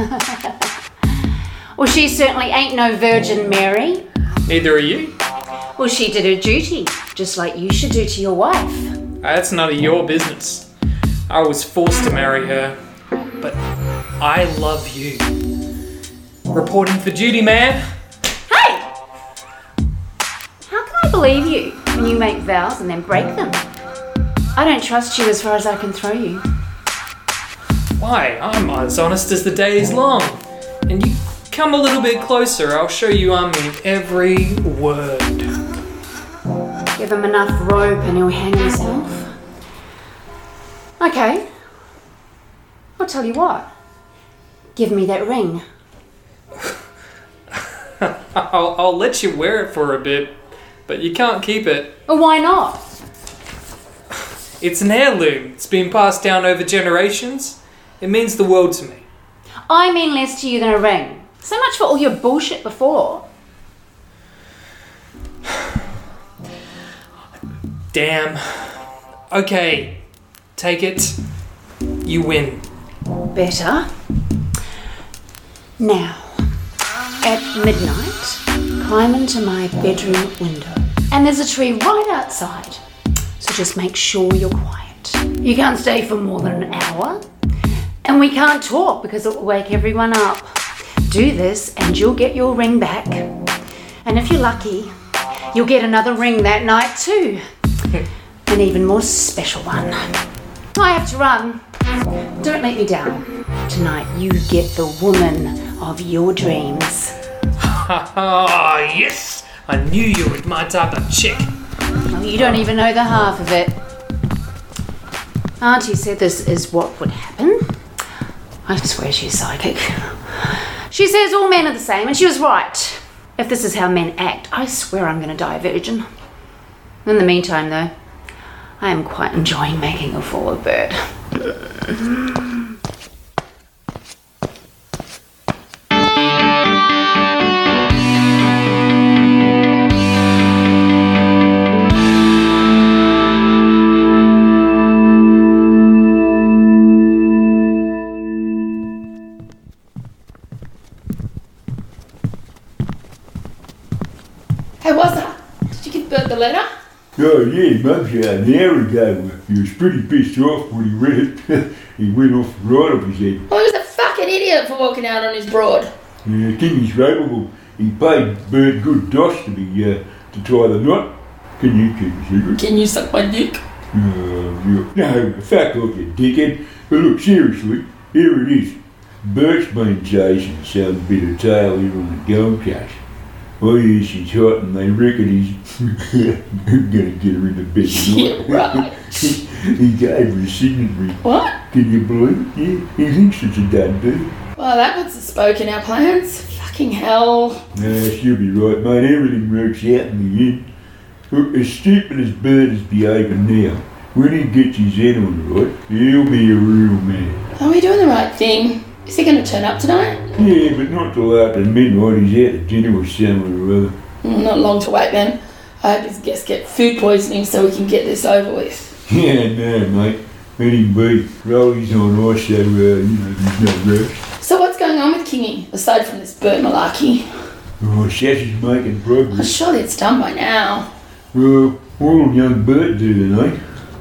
Well, she certainly ain't no Virgin Mary. Neither are you. Well, she did her duty, just like you should do to your wife. That's none of your business. I was forced to marry her, but I love you. Reporting for duty, man. Hey! How can I believe you when you make vows and then break them? I don't trust you as far as I can throw you. Why? I'm as honest as the day is long. And you come a little bit closer, I'll show you I mean every word. Give him enough rope and he'll hang himself. Okay. I'll tell you what. Give me that ring. I'll, I'll let you wear it for a bit, but you can't keep it. Well, why not? It's an heirloom. It's been passed down over generations. It means the world to me. I mean less to you than a ring. So much for all your bullshit before. Damn. Okay, take it. You win. Better. Now, at midnight, climb into my bedroom window. And there's a tree right outside. So just make sure you're quiet. You can't stay for more than an hour. And we can't talk because it will wake everyone up. Do this and you'll get your ring back. And if you're lucky, you'll get another ring that night too. An even more special one. I have to run. Don't let me down. Tonight you get the woman of your dreams. Ah, yes! I knew you were my type of chick. Oh, you don't even know the half of it. Auntie said this is what would happen. I swear she's psychic. She says all men are the same, and she was right. If this is how men act, I swear I'm going to die a virgin. In the meantime, though, I am quite enjoying making a fool of Yeah, Mum's out an hour ago. He was pretty pissed off when he read it. he went off right off his head. Well, he was a fucking idiot for walking out on his broad. Uh, Kingy's ravable. He paid Bert good dosh to be uh, to tie the knot. Can you keep a secret? Can you suck my dick? Uh, you- no, fuck off, you dickhead. But look, seriously, here it is. Bert's been chasing some bit of tail here on the Gold Coast. Oh yeah, he's hot and they reckon he's gonna get her in the bed tonight. right. he gave her a signet. What? Can you believe it? Yeah, he thinks it's a done deal. Well, that puts a spoke in our plans. Fucking hell. Nah, she'll be right, mate. Everything works out in the end. Look, as stupid as Bert is behaving now, when he gets his head on right, he'll be a real man. Are we doing the right thing? Is he going to turn up tonight? Yeah, but not till after midnight. He's out to dinner with someone or other. Mm, Not long to wait then. I hope his guests get food poisoning so we can get this over with. Yeah, no, mate. Him be. Rolly's on ice, so, uh, you know, there's no rush. So what's going on with Kingy, aside from this Bert malarkey? Oh, Sash is making progress. Surely it's done by now. Well, all young Bert do tonight.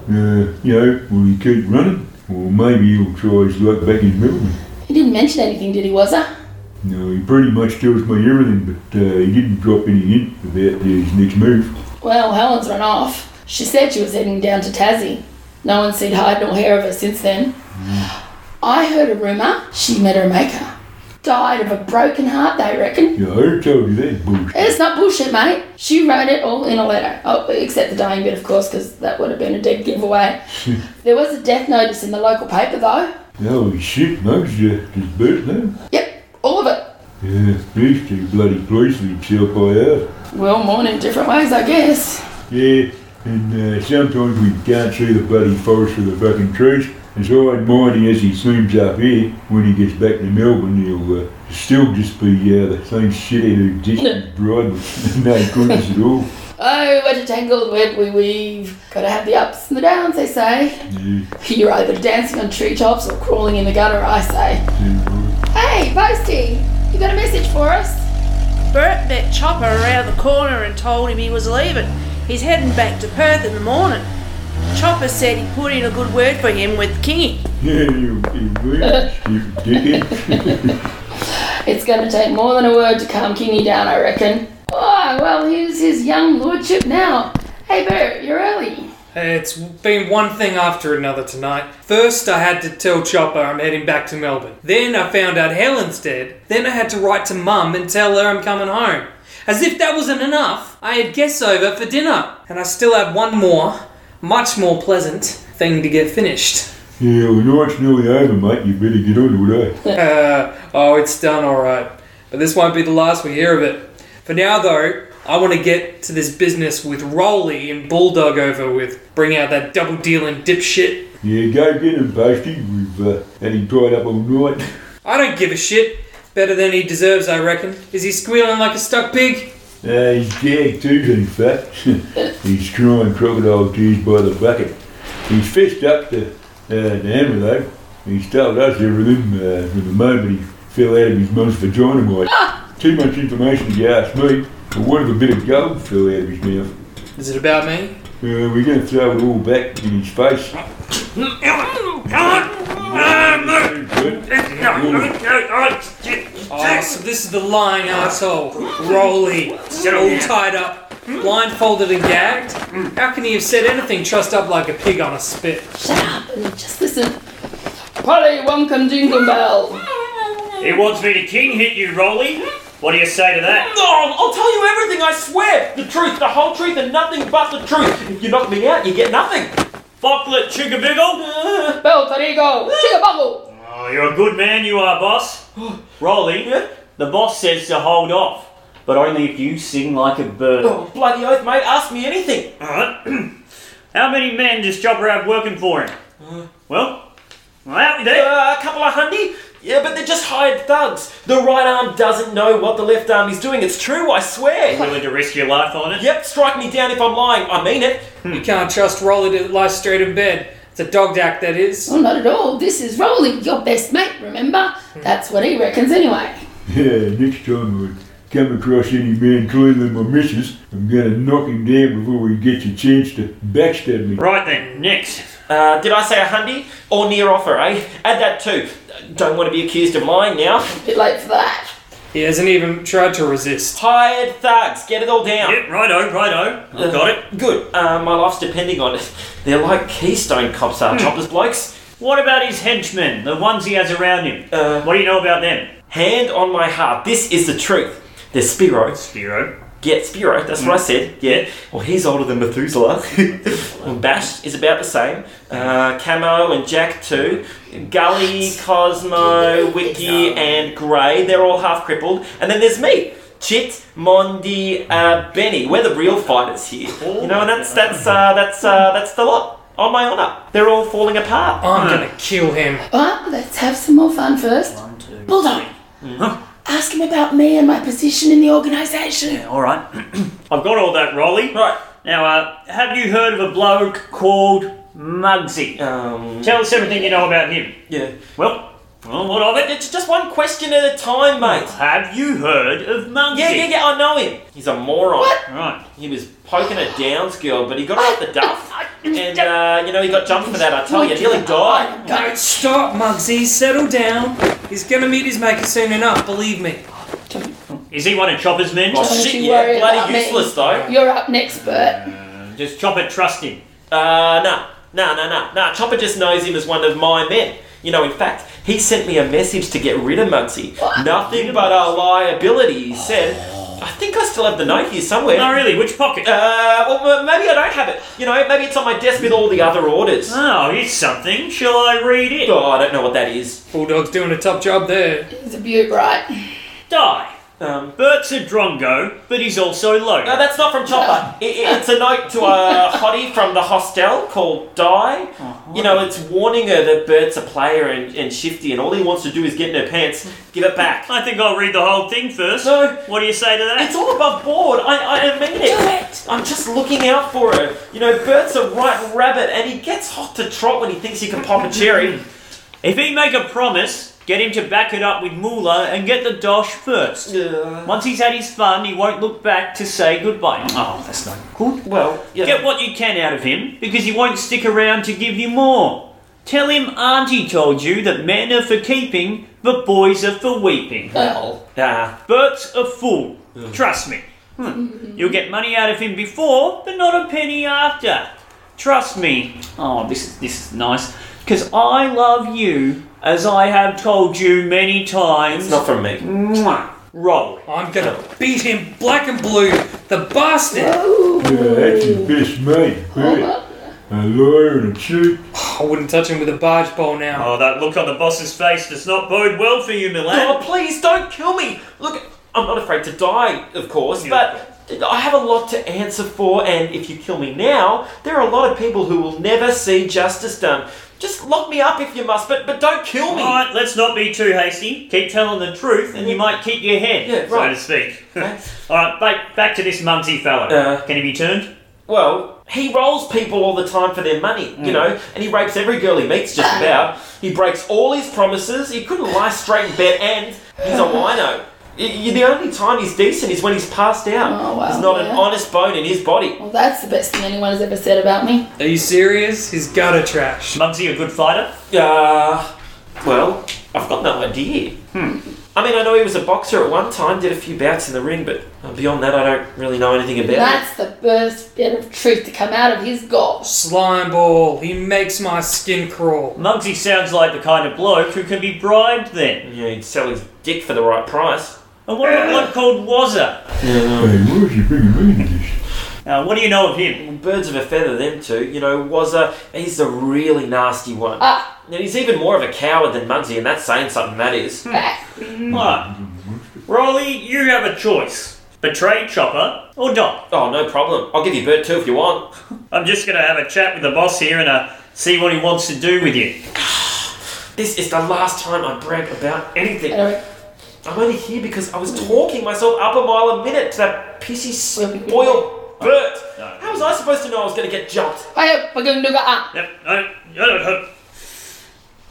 Uh, you know, will he keep running? Or maybe he'll try his luck back in Melbourne. He didn't mention anything, did he, was he? No, he pretty much tells me everything, but uh, he didn't drop any hint about his next move. Well, Helen's run off. She said she was heading down to Tassie. No one's seen hide nor hair of her since then. I heard a rumour she met her maker. Died of a broken heart, they reckon. Yeah, I told you that bullshit. It's not bullshit, mate. She wrote it all in a letter. Oh, except the dying bit, of course, because that would have been a dead giveaway. There was a death notice in the local paper, though. Holy shit, Mugs, uh, does Bert know? All of it. Yeah, too bloody pleased with himself by out. Well, more in different ways, I guess. Yeah, and uh, sometimes we can't see the bloody forest for the fucking trees. As hard mighty as he seems up here, when he gets back to Melbourne, he'll uh, still just be uh, the same shithead who ditched his bride with no goodness at all. Oh, what a tangled web we weave. Gotta have the ups and the downs, they say. Yeah, You're either dancing on treetops or crawling in the gutter, I say. Hey, Posty, you got a message for us? Bert met Chopper around the corner and told him he was leaving. He's heading back to Perth in the morning. Chopper said he put in a good word for him with Kingy. yeah, you, you, you dickhead. It's gonna take more than a word to calm Kingy down, I reckon. Oh, well, here's his young lordship now. Hey, Bert, you're early. It's been one thing after another tonight. First, I had to tell Chopper I'm heading back to Melbourne. Then, I found out Helen's dead. Then, I had to write to Mum and tell her I'm coming home. As if that wasn't enough, I had guests over for dinner. And I still had one more, much more pleasant, thing to get finished. Yeah, well, night's nearly over, mate. You better get on with it? Uh, oh, it's done alright. But this won't be the last we hear of it. For now, though, I want to get to this business with Rolly and Bulldog over with. Bring out that double dealing dipshit. Yeah, go get him, Posty. We've uh, had him tied up all night. I don't give a shit. Better than he deserves, I reckon. Is he squealing like a stuck pig? Uh, he's gagged too, in fact. he's crying crocodile tears by the bucket. He's fished up to uh, the hammer, though. He's told us everything uh, from the moment he fell out of his mum's vagina, mate. Too much information if you ask me. But what if a bit of gold fell out of his mouth? Is it about me? Uh, we're going to throw it all back in his face. Oh, so this is the lying asshole. Rolly. All tied up, blindfolded and gagged. How can he have said anything trussed up like a pig on a spit? Shut up and just listen. Polly Wonkum Jingle Bell. He wants me to king hit you, Rolly. What do you say to that? No, I'll tell you everything, I swear! The truth, the whole truth, and nothing but the truth. If you knock me out, you get nothing. Focklet Chugabiggle? Bell Tarigo. Chigabuggle. Oh, you're a good man, you are, boss. Rolly, the boss says to hold off, but only if you sing like a bird. Oh, bloody oath, mate, ask me anything. Alright. How many men does Chopper have working for him? Well, well, out with it. Uh, a couple of hundy? Yeah, but they're just hired thugs. The right arm doesn't know what the left arm is doing. It's true, I swear. You're willing to risk your life on it? Yep, strike me down if I'm lying. I mean it. Hmm. You can't trust Rolly to lie straight in bed. It's a dog act, that is. Oh, not at all. This is Rolly, your best mate, remember? Hmm. That's what he reckons anyway. Yeah, next time I come across any man cleaner than my missus, I'm going to knock him down before he gets a chance to backstab me. Right then, next. Uh, did I say a hundy? Or near offer, eh? Add that too. Don't want to be accused of lying now. Bit late for that. He hasn't even tried to resist. Hired thugs, get it all down. Yep, righto, righto. I've got it. Good. Uh, my life's depending on it. They're like Keystone cops are, Chopper's blokes. What about his henchmen, the ones he has around him? Uh, what do you know about them? Hand on my heart, this is the truth. There's Spiro. Spiro. Yeah, Spiro, that's what I said. Yeah. Well, he's older than Methuselah. and Bash is about the same. Uh, Camo and Jack too. Gully, Cosmo, Wiki, and Grey, they're all half crippled. And then there's me. Chit, Mondi, uh, Benny. We're the real fighters here. You know, and that's that's uh, that's uh, that's the lot. On my honour, they're all falling apart. I'm gonna kill him. But let's have some more fun first. One, two, Bulldog, ask him about me and my position in the organisation. Yeah, All right. I've got all that, Rolly. Right. Now, uh, have you heard of a bloke called Muggsy? Um, Tell us everything you know about him. Yeah. Well, well, what of it? It's just one question at a time, mate. Have you heard of Muggsy? Yeah, yeah, yeah, I know him. He's a moron. What? Right. He was poking a Downs girl, but he got off the duff. And, uh, you know, he got jumped for that, I tell you. Nearly died. Don't stop, Muggsy. Settle down. He's gonna meet his maker soon enough, believe me. Is he one of Chopper's men? Oh, Don't shit, you yeah. worry Bloody about me. useless, though. You're up next, Bert. Does Chopper trust him? Uh, no. No, no, no. No, Chopper just knows him as one of my men. You know, in fact, he sent me a message to get rid of Muggsy. Nothing but a liability, he said. I think I still have the note here somewhere. No, really? Which pocket? Uh, well, maybe I don't have it. You know, maybe it's on my desk with all the other orders. Oh, here's something. Shall I read it? Oh, I don't know what that is. Bulldog's doing a top job there. He's a beaut, right? Die. Um, Bert's a drongo, but he's also low. no, that's not from Chopper. It, it- it's a note to a hottie from the hostel called Di. You know, it's warning her that Bert's a player and, and shifty, and all he wants to do is get in her pants. Give it back. I think I'll read the whole thing first. No. What do you say to that? It's all above board. I, I mean it. I'm just looking out for her. You know, Bert's a right rabbit, and he gets hot to trot when he thinks he can pop a cherry. If he make a promise, get him to back it up with moolah and get the dosh first. Once he's had his fun, he won't look back to say goodbye. Oh, that's not good. Well, yeah. Get what you can out of him, because he won't stick around to give you more. Tell him Auntie told you that men are for keeping, but boys are for weeping. Well, Ah, Bert's a fool. Trust me. Hmm. You'll get money out of him before, but not a penny after. Trust me. Oh, this is this is nice. Because I love you, as I have told you many times. it's not from me. Mwah. Roll. I'm gonna beat him black and blue, the bastard. Yeah, that's his best mate, Bert. A liar and a cheat. I wouldn't touch him with a barge pole now. Oh, that look on the boss's face does not bode well for you, Milan. Oh, please don't kill me. Look, I'm not afraid to die, of course, but I have a lot to answer for, and if you kill me now, there are a lot of people who will never see justice done. Just lock me up if you must, but but don't kill me. Alright, let's not be too hasty. Keep telling the truth, and you might keep your head, Yeah, so right. to speak. Alright, back, back to this Muggsy fellow. Can he be turned? Well, he rolls people all the time for their money, you mm. know, and he rapes every girl he meets just about. He breaks all his promises, he couldn't lie straight in bed, and he's a wino. Y- y- The only time he's decent is when he's passed out. Oh, wow, There's not yeah. an honest bone in his body. Well, that's the best thing anyone has ever said about me. Are you serious? He's gutter trash. Muggsy a good fighter? Uh, well, I've got no idea. Hmm. I mean, I know he was a boxer at one time, did a few bouts in the ring, but uh, beyond that, I don't really know anything about it. That's the first bit of truth to come out of his gosh. Slime ball. He makes my skin crawl. Muggsy sounds like the kind of bloke who can be bribed then. Yeah, he'd sell his dick for the right price. And what about one called Wazza? Hey, what's you bringing me into this? Uh, what do you know of him? Birds of a feather, them two. You know, was a he's a really nasty one. Ah. And he's even more of a coward than Muggsy, and that's saying something. That is. Alright. Rolly, you have a choice. Betray Chopper or die. Oh, no problem. I'll give you Bert too if you want. I'm just gonna have a chat with the boss here and uh, see what he wants to do with you. This is the last time I brag about anything. Anyway. I'm only here because I was talking myself up a mile a minute to that pissy spoiled Bert. How was I supposed to know I was going to get jumped? Hey, we're going to go up. Yep, no, no, no, no.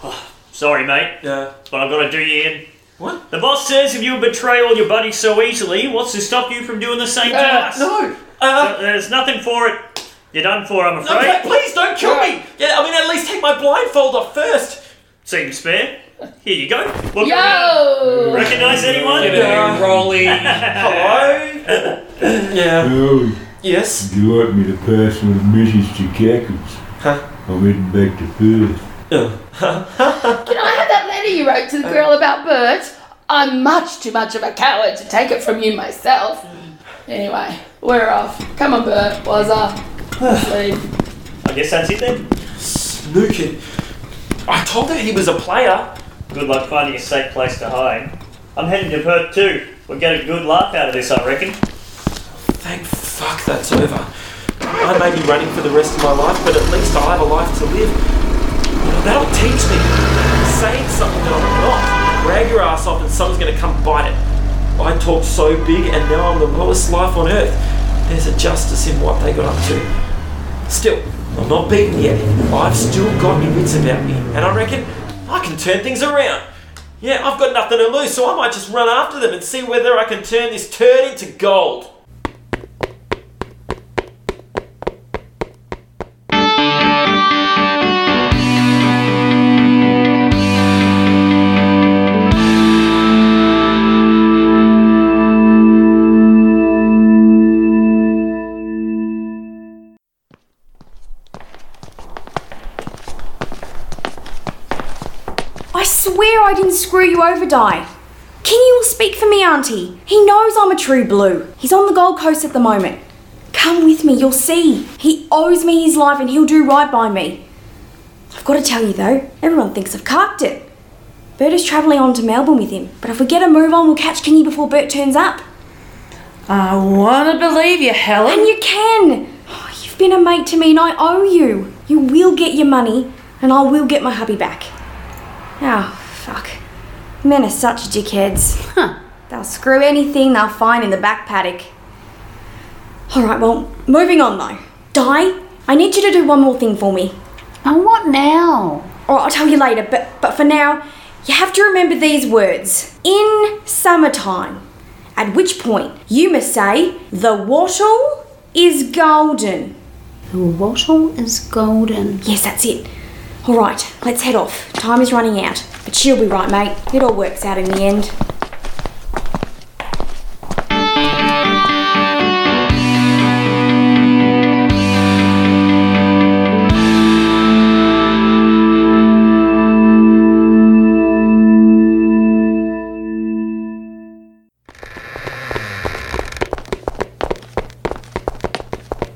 Oh, Sorry, mate. Yeah. But I've got to do you in. What? The boss says if you betray all your buddies so easily, what's to stop you from doing the same to Uh, us? no. Uh, So there's nothing for it. You're done for, I'm no, afraid. pl- please don't kill me. Yeah, I mean, at least take my blindfold off first. Seems fair. Here you go. Look Yo! Recognise anyone? G'day, Rolly. Hello. yeah. Oh, Yes. would you like me to pass on a message to Cackles? Huh? I'm heading back to Perth. Can I have that letter you wrote to the girl uh. about Bert? I'm much too much of a coward to take it from you myself. Anyway, we're off. Come on, Bert. Was up. I guess that's it then. Snookin. I told her he was a player. Good luck finding a safe place to hide. I'm heading to Perth too. We'll get a good laugh out of this, I reckon. Thank fuck that's over. I may be running for the rest of my life, but at least I'll have a life to live. That'll teach me. Saying something that I'm not. Drag your ass off and someone's gonna come bite it. I talked so big and now I'm the lowest life on earth. There's a justice in what they got up to. Still, I'm not beaten yet. I've still got my wits about me, and I reckon I can turn things around. Yeah, I've got nothing to lose, so I might just run after them and see whether I can turn this turd into gold. I didn't screw you over, Di. Kingy will speak for me, Auntie. He knows I'm a true blue. He's on the Gold Coast at the moment. Come with me, you'll see. He owes me his life and he'll do right by me. I've got to tell you though, everyone thinks I've carked it. Bert is travelling on to Melbourne with him, but if we get a move on, we'll catch Kingy before Bert turns up. I want to believe you, Helen. And you can! Oh, you've been a mate to me and I owe you. You will get your money and I will get my hubby back. Oh, fuck. Men are such dickheads. Huh. They'll screw anything they'll find in the back paddock. Alright, well, moving on though. Di, I need you to do one more thing for me. And what now? Or I'll tell you later, but, but for now, you have to remember these words. In summertime. At which point, you must say, the wattle is golden. The wattle is golden. Yes, that's it. All right, let's head off. Time is running out. She'll be right, mate. It all works out in the end.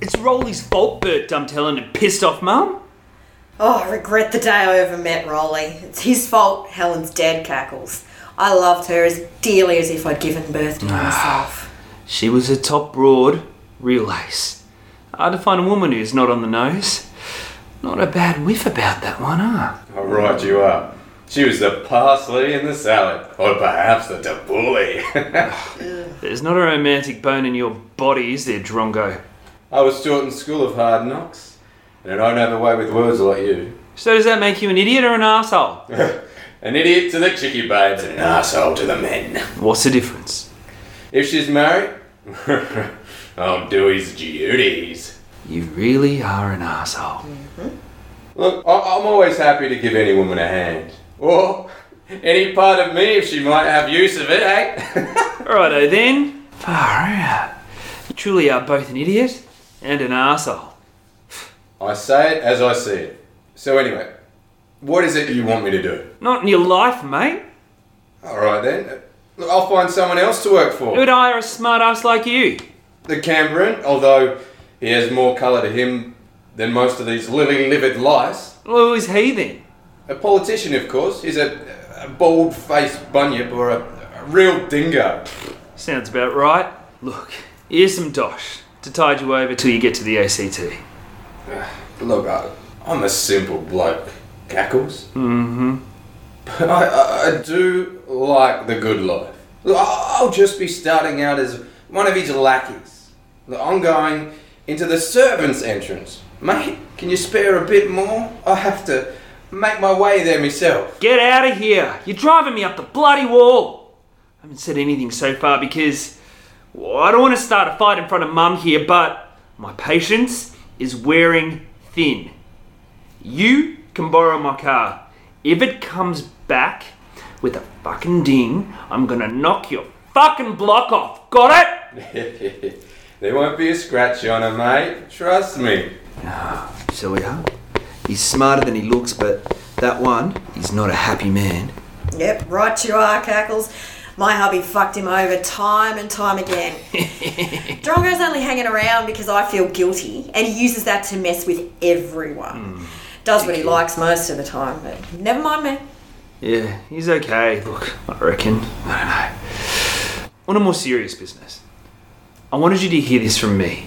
It's Rolly's fault, Bert. Dumped Helen and pissed off Mum? Oh, I regret the day I ever met Rolly. It's his fault Helen's dead, Cackles. I loved her as dearly as if I'd given birth to her myself. She was a top broad, real ace. Hard to find a woman who's not on the nose. Not a bad whiff about that one, huh? All right, you are. She was the parsley in the salad, or perhaps the tabbouleh. There's not a romantic bone in your body, is there, Drongo? I was taught in school of hard knocks, and I don't have a way with words like you. So does that make you an idiot or an asshole? An idiot to the chickie babes and an asshole to the men. What's the difference? If she's married, I'll do his duties. You really are an asshole. Look, I- I'm always happy to give any woman a hand. Or any part of me if she might have use of it, eh? Righto then. Far out. You truly are both an idiot and an asshole. I say it as I see it. So anyway, what is it you want me to do? Not in your life, mate. Alright then. Look, I'll find someone else to work for. Who'd hire a smart ass like you? The Canberran, although he has more colour to him than most of these lily livered lice. Well, who is he then? A politician, of course. He's a, a bald faced bunyip or a, a real dingo. Sounds about right. Look, here's some dosh to tide you over till you get to the ACT. Look, I, I'm a simple bloke, Cackles. Mm-hmm. But I, I, I do like the good life. Look, I'll just be starting out as one of his lackeys. Look, I'm going into the servants' entrance. Mate, can you spare a bit more? I have to make my way there myself. Get out of here! You're driving me up the bloody wall! I haven't said anything so far because well, I don't want to start a fight in front of Mum here, but my patience is wearing thin. You can borrow my car. If it comes back with a fucking ding, I'm gonna knock your fucking block off. Got it? there won't be a scratch on her, mate. Trust me. Ah, so Silly, huh? He's smarter than he looks, but that one, he's not a happy man. Yep, right you are, Cackles. My hubby fucked him over time and time again. Drongo's only hanging around because I feel guilty, and he uses that to mess with everyone. Hmm. Does what he likes most of the time, but never mind me. Yeah, he's okay. Look, I reckon. I don't know. On a more serious business, I wanted you to hear this from me.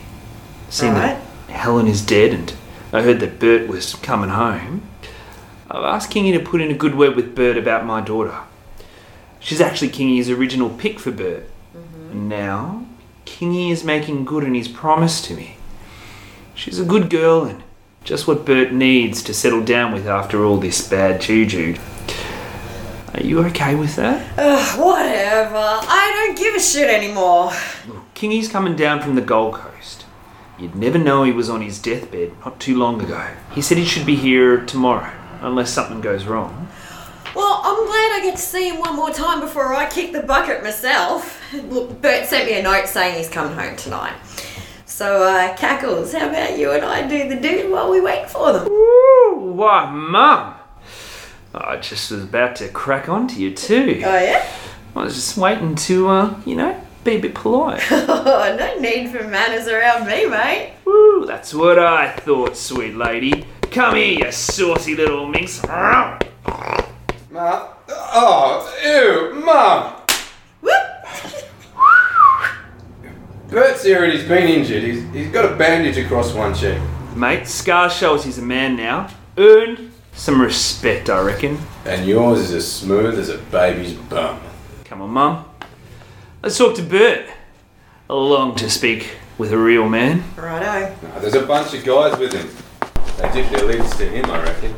Seeing that Helen is dead and I heard that Bert was coming home, I've asking you to put in a good word with Bert about my daughter. She's actually Kingy's original pick for Bert. Mm-hmm. And now, Kingy is making good on his promise to me. She's a good girl and just what Bert needs to settle down with after all this bad juju. Are you okay with that? Ugh, whatever. I don't give a shit anymore. Look, Kingy's coming down from the Gold Coast. You'd never know he was on his deathbed not too long ago. He said he should be here tomorrow, unless something goes wrong. Well, I'm glad I get to see him one more time before I kick the bucket myself. Look, Bert sent me a note saying he's coming home tonight. So, uh, Cackles, how about you and I do the do while we wait for them? Ooh, why, Mum? I just was about to crack on to you too. Oh, yeah? I was just waiting to, uh, you know, be a bit polite. Oh, no need for manners around me, mate. Woo, that's what I thought, sweet lady. Come here, you saucy little minx. Ma. Oh, ew, Mum. Bert's here and he's been injured. He's, he's got a bandage across one cheek. Mate, Scar shows he's a man now. Earned some respect, I reckon. And yours is as smooth as a baby's bum. Come on, Mum. Let's talk to Bert. I long to speak with a real man. Righto. No, there's a bunch of guys with him. They dip their lids to him, I reckon.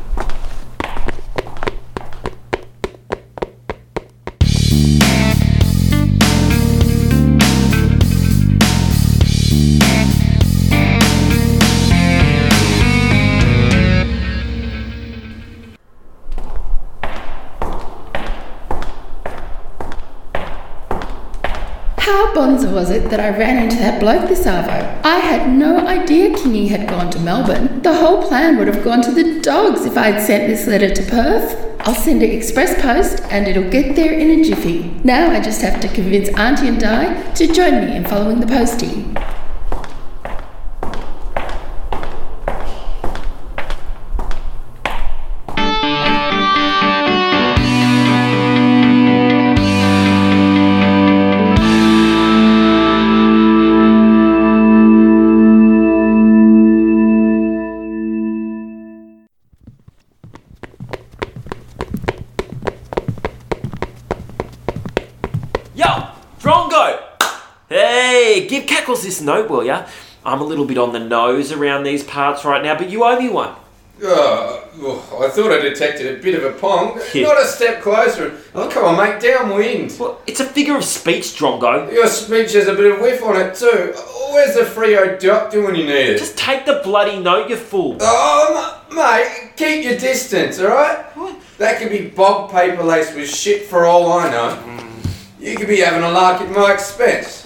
It that I ran into that bloke this arvo? I had no idea Kingy had gone to Melbourne. The whole plan would have gone to the dogs if I'd sent this letter to Perth. I'll send it express post and it'll get there in a jiffy. Now I just have to convince Auntie and Di to join me in following the postie. This note, will ya? I'm a little bit on the nose around these parts right now, but you owe me one. Oh, oh, I thought I detected a bit of a pong. Yeah. Not a step closer. Oh, come on, mate, downwind. Well, it's a figure of speech, Drongo. Your speech has a bit of whiff on it, too. Where's the Frio doctor when you need it? Just take the bloody note, you fool. Oh, m- mate, keep your distance, alright? That could be bog paper laced with shit for all I know. Mm. You could be having a lark at my expense.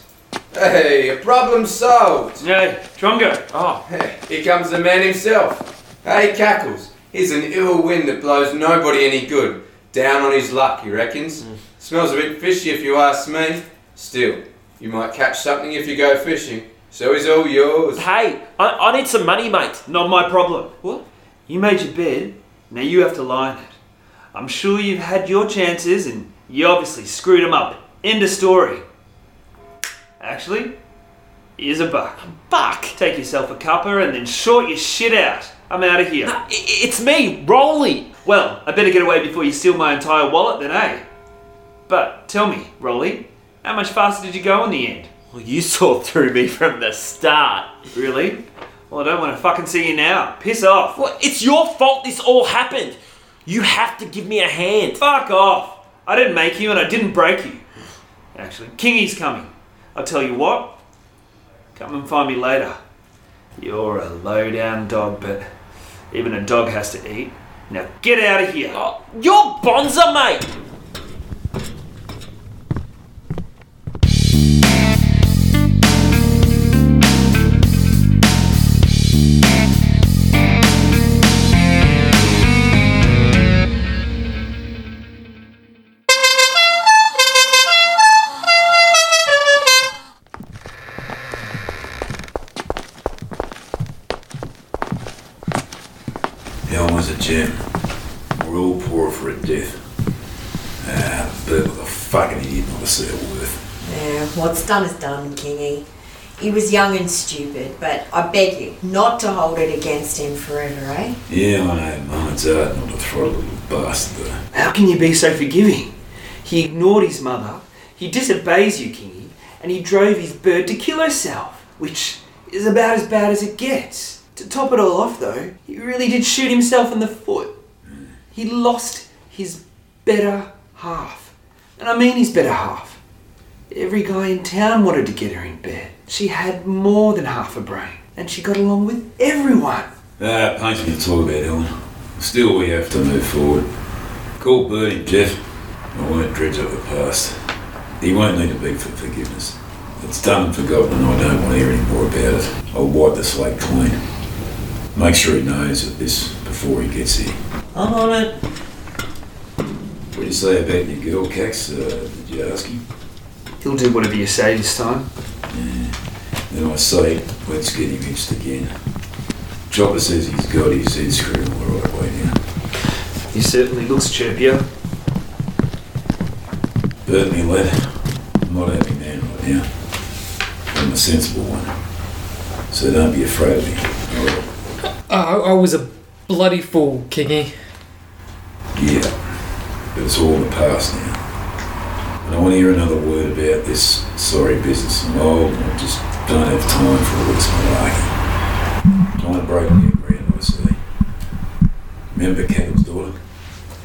Hey, a problem solved. Yeah, Drongo. Oh. Here comes the man himself. Hey, Cackles. He's an ill wind that blows nobody any good. Down on his luck, he reckons. Hmm. Smells a bit fishy if you ask me. Still, you might catch something if you go fishing. So he's all yours. Hey, I, I need some money, mate. Not my problem. What? You made your bed, now you have to lie in it. I'm sure you've had your chances and you obviously screwed them up. End of story. Actually, here's a buck. Buck? Take yourself a cuppa and then short your shit out. I'm out of here. It's me, Rolly. Well, I better get away before you steal my entire wallet then, eh? But tell me, Rolly, how much faster did you go in the end? Well, you saw through me from the start. Really? Well, I don't want to fucking see you now. Piss off. Well, it's your fault this all happened. You have to give me a hand. Fuck off. I didn't make you and I didn't break you. Actually, Kingy's coming. I'll tell you what. Come and find me later. You're a low down dog, but even a dog has to eat. Now get out of here. Oh, you're Bonza, mate. Done is done, Kingy. He was young and stupid, but I beg you not to hold it against him forever, eh? Yeah, I know, Mum. It's hard not to throttle a little bastard, though. How can you be so forgiving? He ignored his mother, he disobeys you, Kingy, and he drove his bird to kill herself, which is about as bad as it gets. To top it all off, though, he really did shoot himself in the foot. He lost his better half. And I mean his better half. Every guy in town wanted to get her in bed. She had more than half a brain, and she got along with everyone. Ah, pains me to talk about Ellen. Still, we have to move forward. Call Bertie, Jeff. I won't dredge up the past. He won't need to beg for forgiveness. It's done and forgotten, and I don't want to hear any more about it. I'll wipe the slate clean. Make sure he knows of this before he gets here. I'm on it. What do you say about your girl, Cax? Uh, did you ask him? He'll do whatever you say this time. Yeah. Then I say, let's get him hitched again. Chopper says he's got his head screwed all the right way now. He certainly looks chirpier. Bert, me lad, I'm not a happy man right now. I'm a sensible one. So don't be afraid of me. all right? Uh, I was a bloody fool, Kingy. Yeah, but it's all in the past now. I don't want to hear another word about this sorry business. I'm old I just don't have time for all this malarkey. Time to break new ground, I say. Remember Cattle's daughter?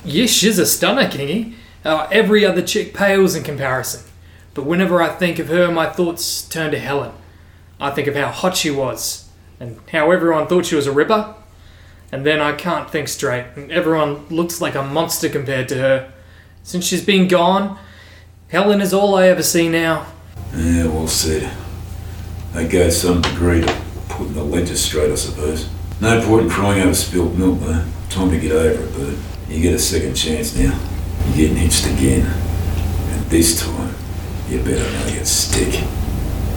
Yes, she's a stunner, Kingy. Uh, every other chick pales in comparison. But whenever I think of her, my thoughts turn to Helen. I think of how hot she was, and how everyone thought she was a ripper. And then I can't think straight, and everyone looks like a monster compared to her. Since she's been gone, Helen is all I ever see now. Yeah, well said. That goes some degree to putting the ledger straight, I suppose. No point in crying over spilled milk, though. Time to get over it, but you get a second chance now. You're getting hitched again. And this time, you better make it stick.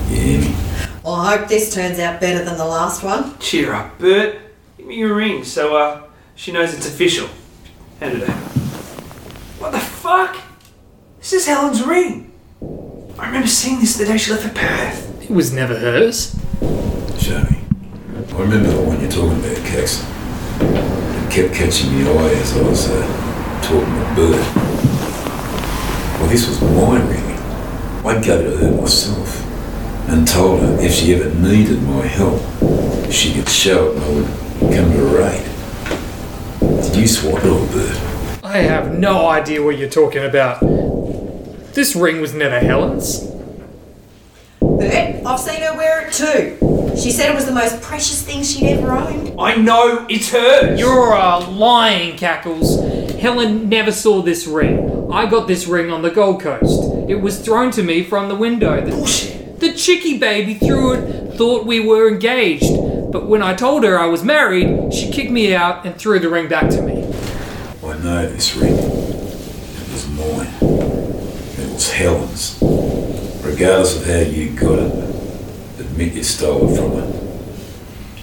You hear me? Well, I hope this turns out better than the last one. Cheer up, Bert. Give me your ring so uh, she knows it's official. Hand it over. What the fuck? This is Helen's ring. I remember seeing this the day she left for Perth. It was never hers. Show me. I remember the one you're talking about, Cax. It kept catching my eye as I was uh, talking to Bert. Well, this was my ring. I gave it to her myself and told her if she ever needed my help, she could show it and I would come to her aid. Did you swap it or Bert? I have no idea what you're talking about. This ring was never Helen's. Bert, I've seen her wear it too. She said it was the most precious thing she'd ever owned. I know it's hers. You're uh, lying, Cackles. Helen never saw this ring. I got this ring on the Gold Coast. It was thrown to me from the window. The, Bullshit. The chickie baby threw it, thought we were engaged. But when I told her I was married, she kicked me out and threw the ring back to me. I know this ring. It was mine. Was Helen's. Regardless of how you got it, admit you stole it from her.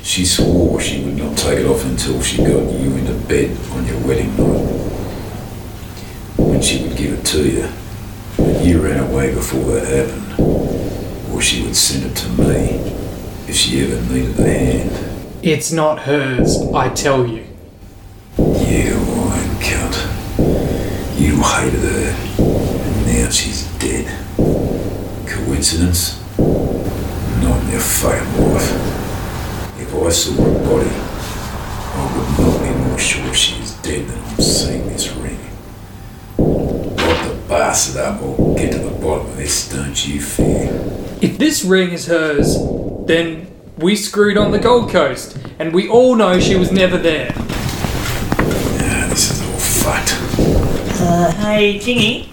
She swore she would not take it off until she got you into bed on your wedding night. When she would give it to you, but you ran away before that happened. Or she would send it to me if she ever needed a hand. It's not hers, I tell you. You lying cunt. You hated her, now she's dead. Coincidence? Not in your fucking life. If I saw her body, I would not be more sure she is dead than I'm seeing this ring. Lock the bastard up or get to the bottom of this, don't you fear? If this ring is hers, then we screwed on the Gold Coast, and we all know she was never there. Yeah, this is all fucked. Uh, hey, Kingy.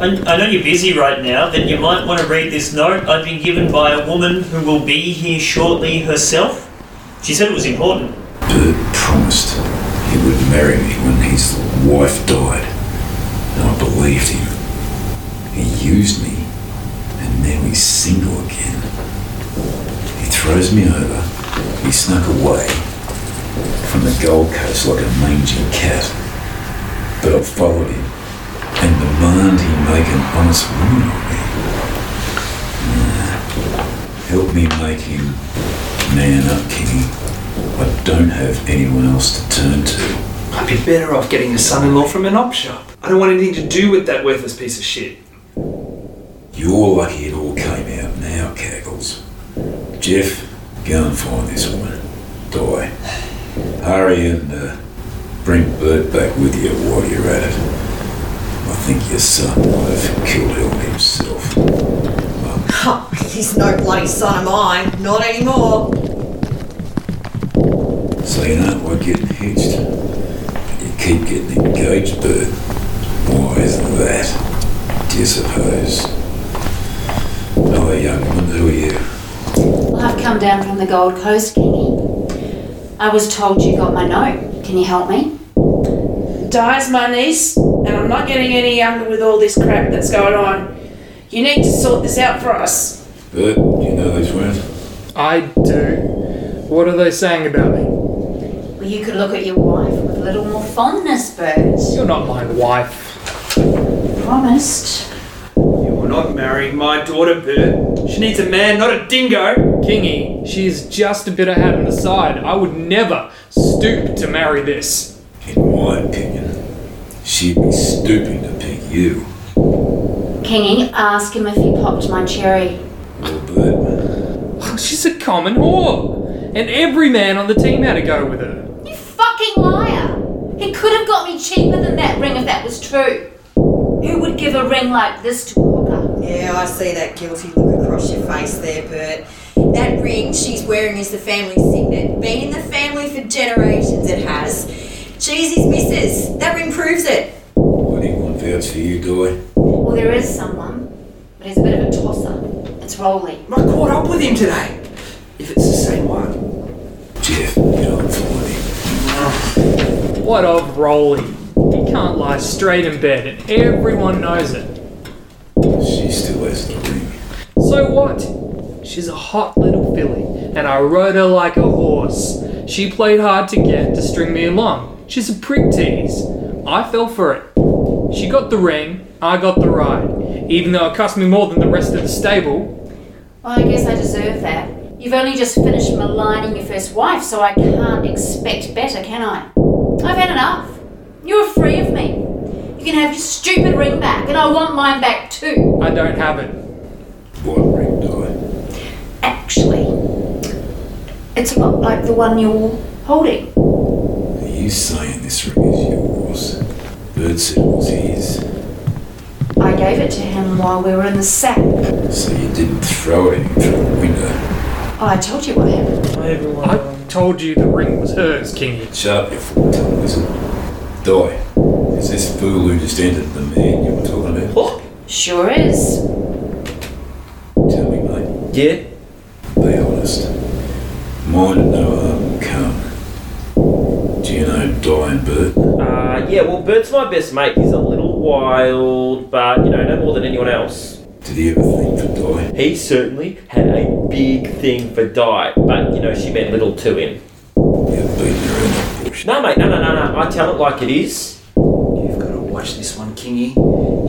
I, know you're busy right now, but you might want to read this note I've been given by a woman who will be here shortly herself. She said it was important. Bert promised he would marry me when his wife died, and I believed him. He used me, and now he's single again. He throws me over. He snuck away from the Gold Coast like a mangy cat. But I followed him and the demand he make an honest woman of me. Help me make him man up, Kingy. I don't have anyone else to turn to. I'd be better off getting a son-in-law from an op shop. I don't want anything to do with that worthless piece of shit. You're lucky it all came out now, Cackles. Jeff, go and find this woman. Di. Hurry and uh, bring Bert back with you while you're at it. I think your son might have killed Helen himself. Ha, he's no bloody son of mine. Not anymore. So you don't like getting hitched. but You keep getting engaged, Bert. Why is that? Do you suppose? Hello, young woman. Who are you? Well, I've come down from the Gold Coast, Kingy. I was told you got my note. Can you help me? Di's my niece, and I'm not getting any younger with all this crap that's going on. You need to sort this out for us. Bert, do you know these words? I do. What are they saying about me? Well, you could look at your wife with a little more fondness, Bert. You're not my wife. Promised. You're not marrying my daughter, Bert. She needs a man, not a dingo. Kingy, she is just a bit of hat on the side. I would never stoop to marry this. In my opinion, she'd be stooping to pick you. Kingy, ask him if he popped my cherry. Well, Bert, Well, she's a common whore. And every man on the team had to go with her. You fucking liar! He could have got me cheaper than that ring if that was true. Who would give a ring like this to a hooker? Yeah, I see that guilty look across your face there, Bert. That ring she's wearing is the family signet. Been in the family for generations, it has. She's his missus. That ring proves it. would anyone vouch for you, Di? Well, there is someone, but he's a bit of a tosser. It's Rolly. I caught up with him today. If it's the same one. Jeff, get on find him. What of Rolly? He can't lie straight in bed, and everyone knows it. She still has the ring. So what? She's a hot little filly, and I rode her like a horse. She played hard to get to string me along. She's a prick tease. I fell for it. She got the ring, I got the ride. Even though it cost me more than the rest of the stable. Well, I guess I deserve that. You've only just finished maligning your first wife, so I can't expect better, can I? I've had enough. You're free of me. You can have your stupid ring back, and I want mine back too. I don't have it. Actually. It's a lot like the one you're holding. Are you saying this ring is yours? Bert said it was his. I gave it to him while we were in the sack. So you didn't throw it at him through the window? Oh, I told you what happened. I told you the ring was hers, Kingy. Shut up, you fool-tongued wizard. Di. Is this fool who just entered the man you were talking about? Sure is. Tell me, mate. Yeah? Be honest. Mine and no come. Do you know Di and Bert? Uh, yeah, well, Bert's my best mate. He's a little wild, but, you know, no more than anyone else. Did he ever think for Di? He certainly had a big thing for Di, but, you know, she meant little to him. No, mate, no, no, no, no. I tell it like it is. You've got to watch this one, Kingy.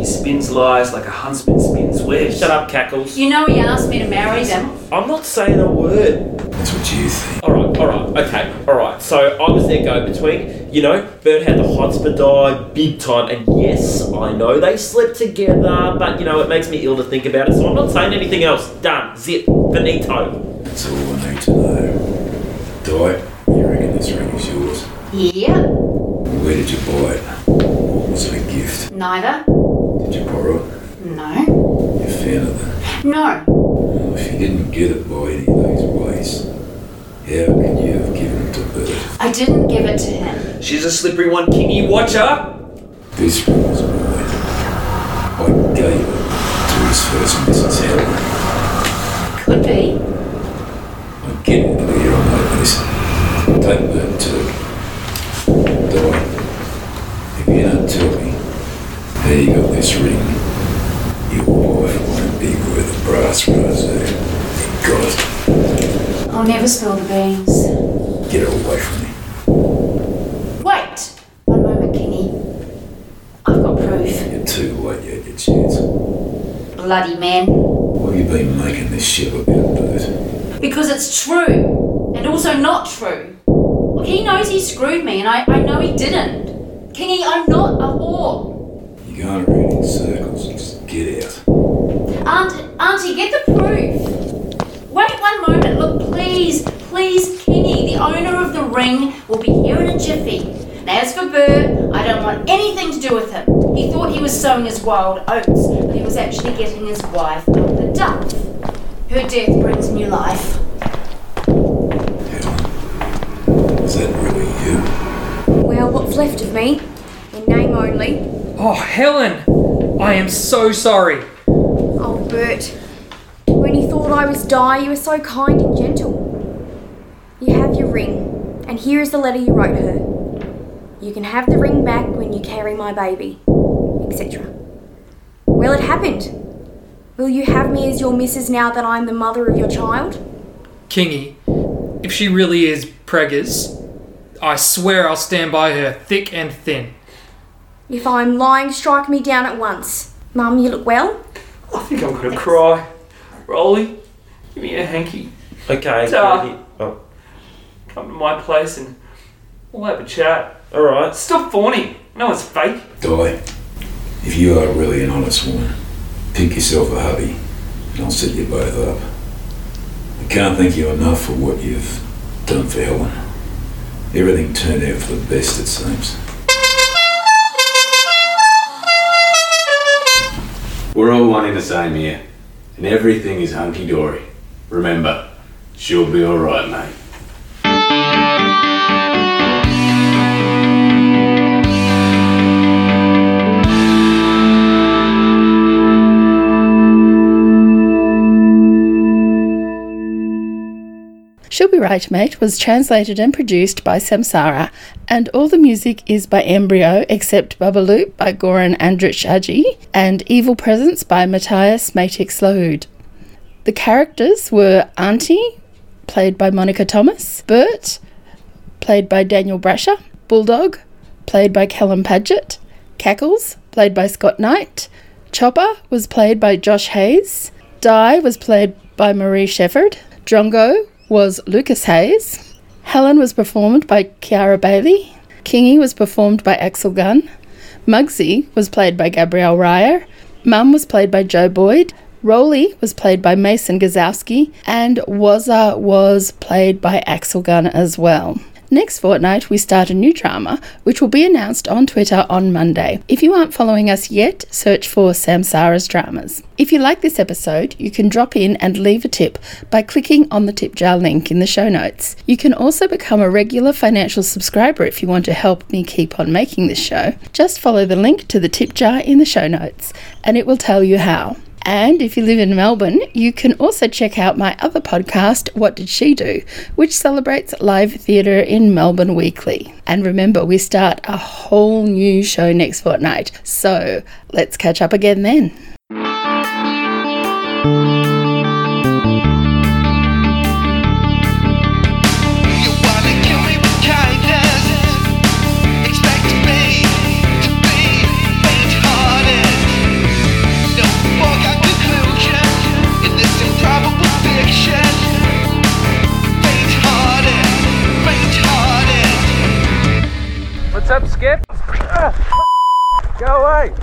He spins lies like a huntsman spins webs. Shut up, Cackles. You know he asked me to marry them. I'm not saying a word. That's what you think. Alright, alright, okay, alright. So I was their go between. You know, Bert had the hots for Di big time, and yes, I know they slept together, but you know, it makes me ill to think about it, so I'm not saying anything else. Done. Zip. Finito. That's all I need to know. Di, you reckon this ring is yours? Yeah. Where did you buy it? Or was it a gift? Neither. Did you borrow it? No. You found it then? No. Well, if you didn't get it by any of these ways, how could you have given it to Bert? I didn't give it to him. She's a slippery one, Kingy. Watch her. This ring was mine. I gave it to his first Mrs. Helen. Could be. I'm getting to here on that listen. Take Bert too. Di, if you don't tell me how you got this ring, your wife won't be worth a brass rosé. You got it. I'll never spill the beans. Get it away from me. Wait. One moment, Kingy. I've got proof. You're too late, you had your chance. Bloody man. What have you been making this shit about, Bert? Because it's true. And also not true. Look, he knows he screwed me, and I, I know he didn't. Kingy, I'm not a whore. You're in circles. Just get out. Aunt, Auntie, get the proof. Wait one moment. Look, please, please, Kingy, the owner of the ring, will be here in a jiffy. Now, as for Bert, I don't want anything to do with him. He thought he was sowing his wild oats, but he was actually getting his wife out the duff. Her death brings new life. Is that really you? Well, what's left of me? In name only. Oh, Helen! I am so sorry. Oh, Bert. When you thought I was Di, you were so kind and gentle. You have your ring, and here is the letter you wrote her. You can have the ring back when you carry my baby, etc. Well, it happened. Will you have me as your missus now that I'm the mother of your child? Kingy, if she really is preggers, I swear I'll stand by her thick and thin. If I'm lying, strike me down at once. Mum, you look well? I think I'm gonna cry. Rolly, give me a hanky. Okay, Ta. Kingy. Oh, Come to my place and we'll have a chat. alright. Stop fawning. No, it's fake. Di, if you are really an honest woman, pick yourself a hubby and I'll set you both up. I can't thank you enough for what you've done for Helen. Everything turned out for the best, it seems. We're all one in the same here, and everything is hunky dory. Remember, she'll be alright, mate. She'll Be Right Mate was translated and produced by Samsara, and all the music is by Embryo except Bubaloop by Goran Andrich Aji and Evil Presence by Matthias Matic Slahoud. The characters were Auntie, played by Monica Thomas, Bert, played by Daniel Brasher, Bulldog, played by Callum Paget, Cackles, played by Scott Knight, Chopper was played by Josh Hayes, Di was played by Marie Shefford, Drongo was Lucas Hayes, Helen was performed by Kiara Bailey, Kingy was performed by Axel Gunn, Muggsy was played by Gabrielle Ryer, Mum was played by Joe Boyd, Rolly was played by Mason Gazowski, and Wazza was played by Axel Gunn as well. Next fortnight, we start a new drama, which will be announced on Twitter on Monday. If you aren't following us yet, search for Samsara's Dramas. If you like this episode, you can drop in and leave a tip by clicking on the tip jar link in the show notes. You can also become a regular financial subscriber if you want to help me keep on making this show. Just follow the link to the tip jar in the show notes, and it will tell you how. And if you live in Melbourne, you can also check out my other podcast, What Did She Do, which celebrates live theatre in Melbourne weekly. And remember, we start a whole new show next fortnight, so let's catch up again then. Skip? Go away!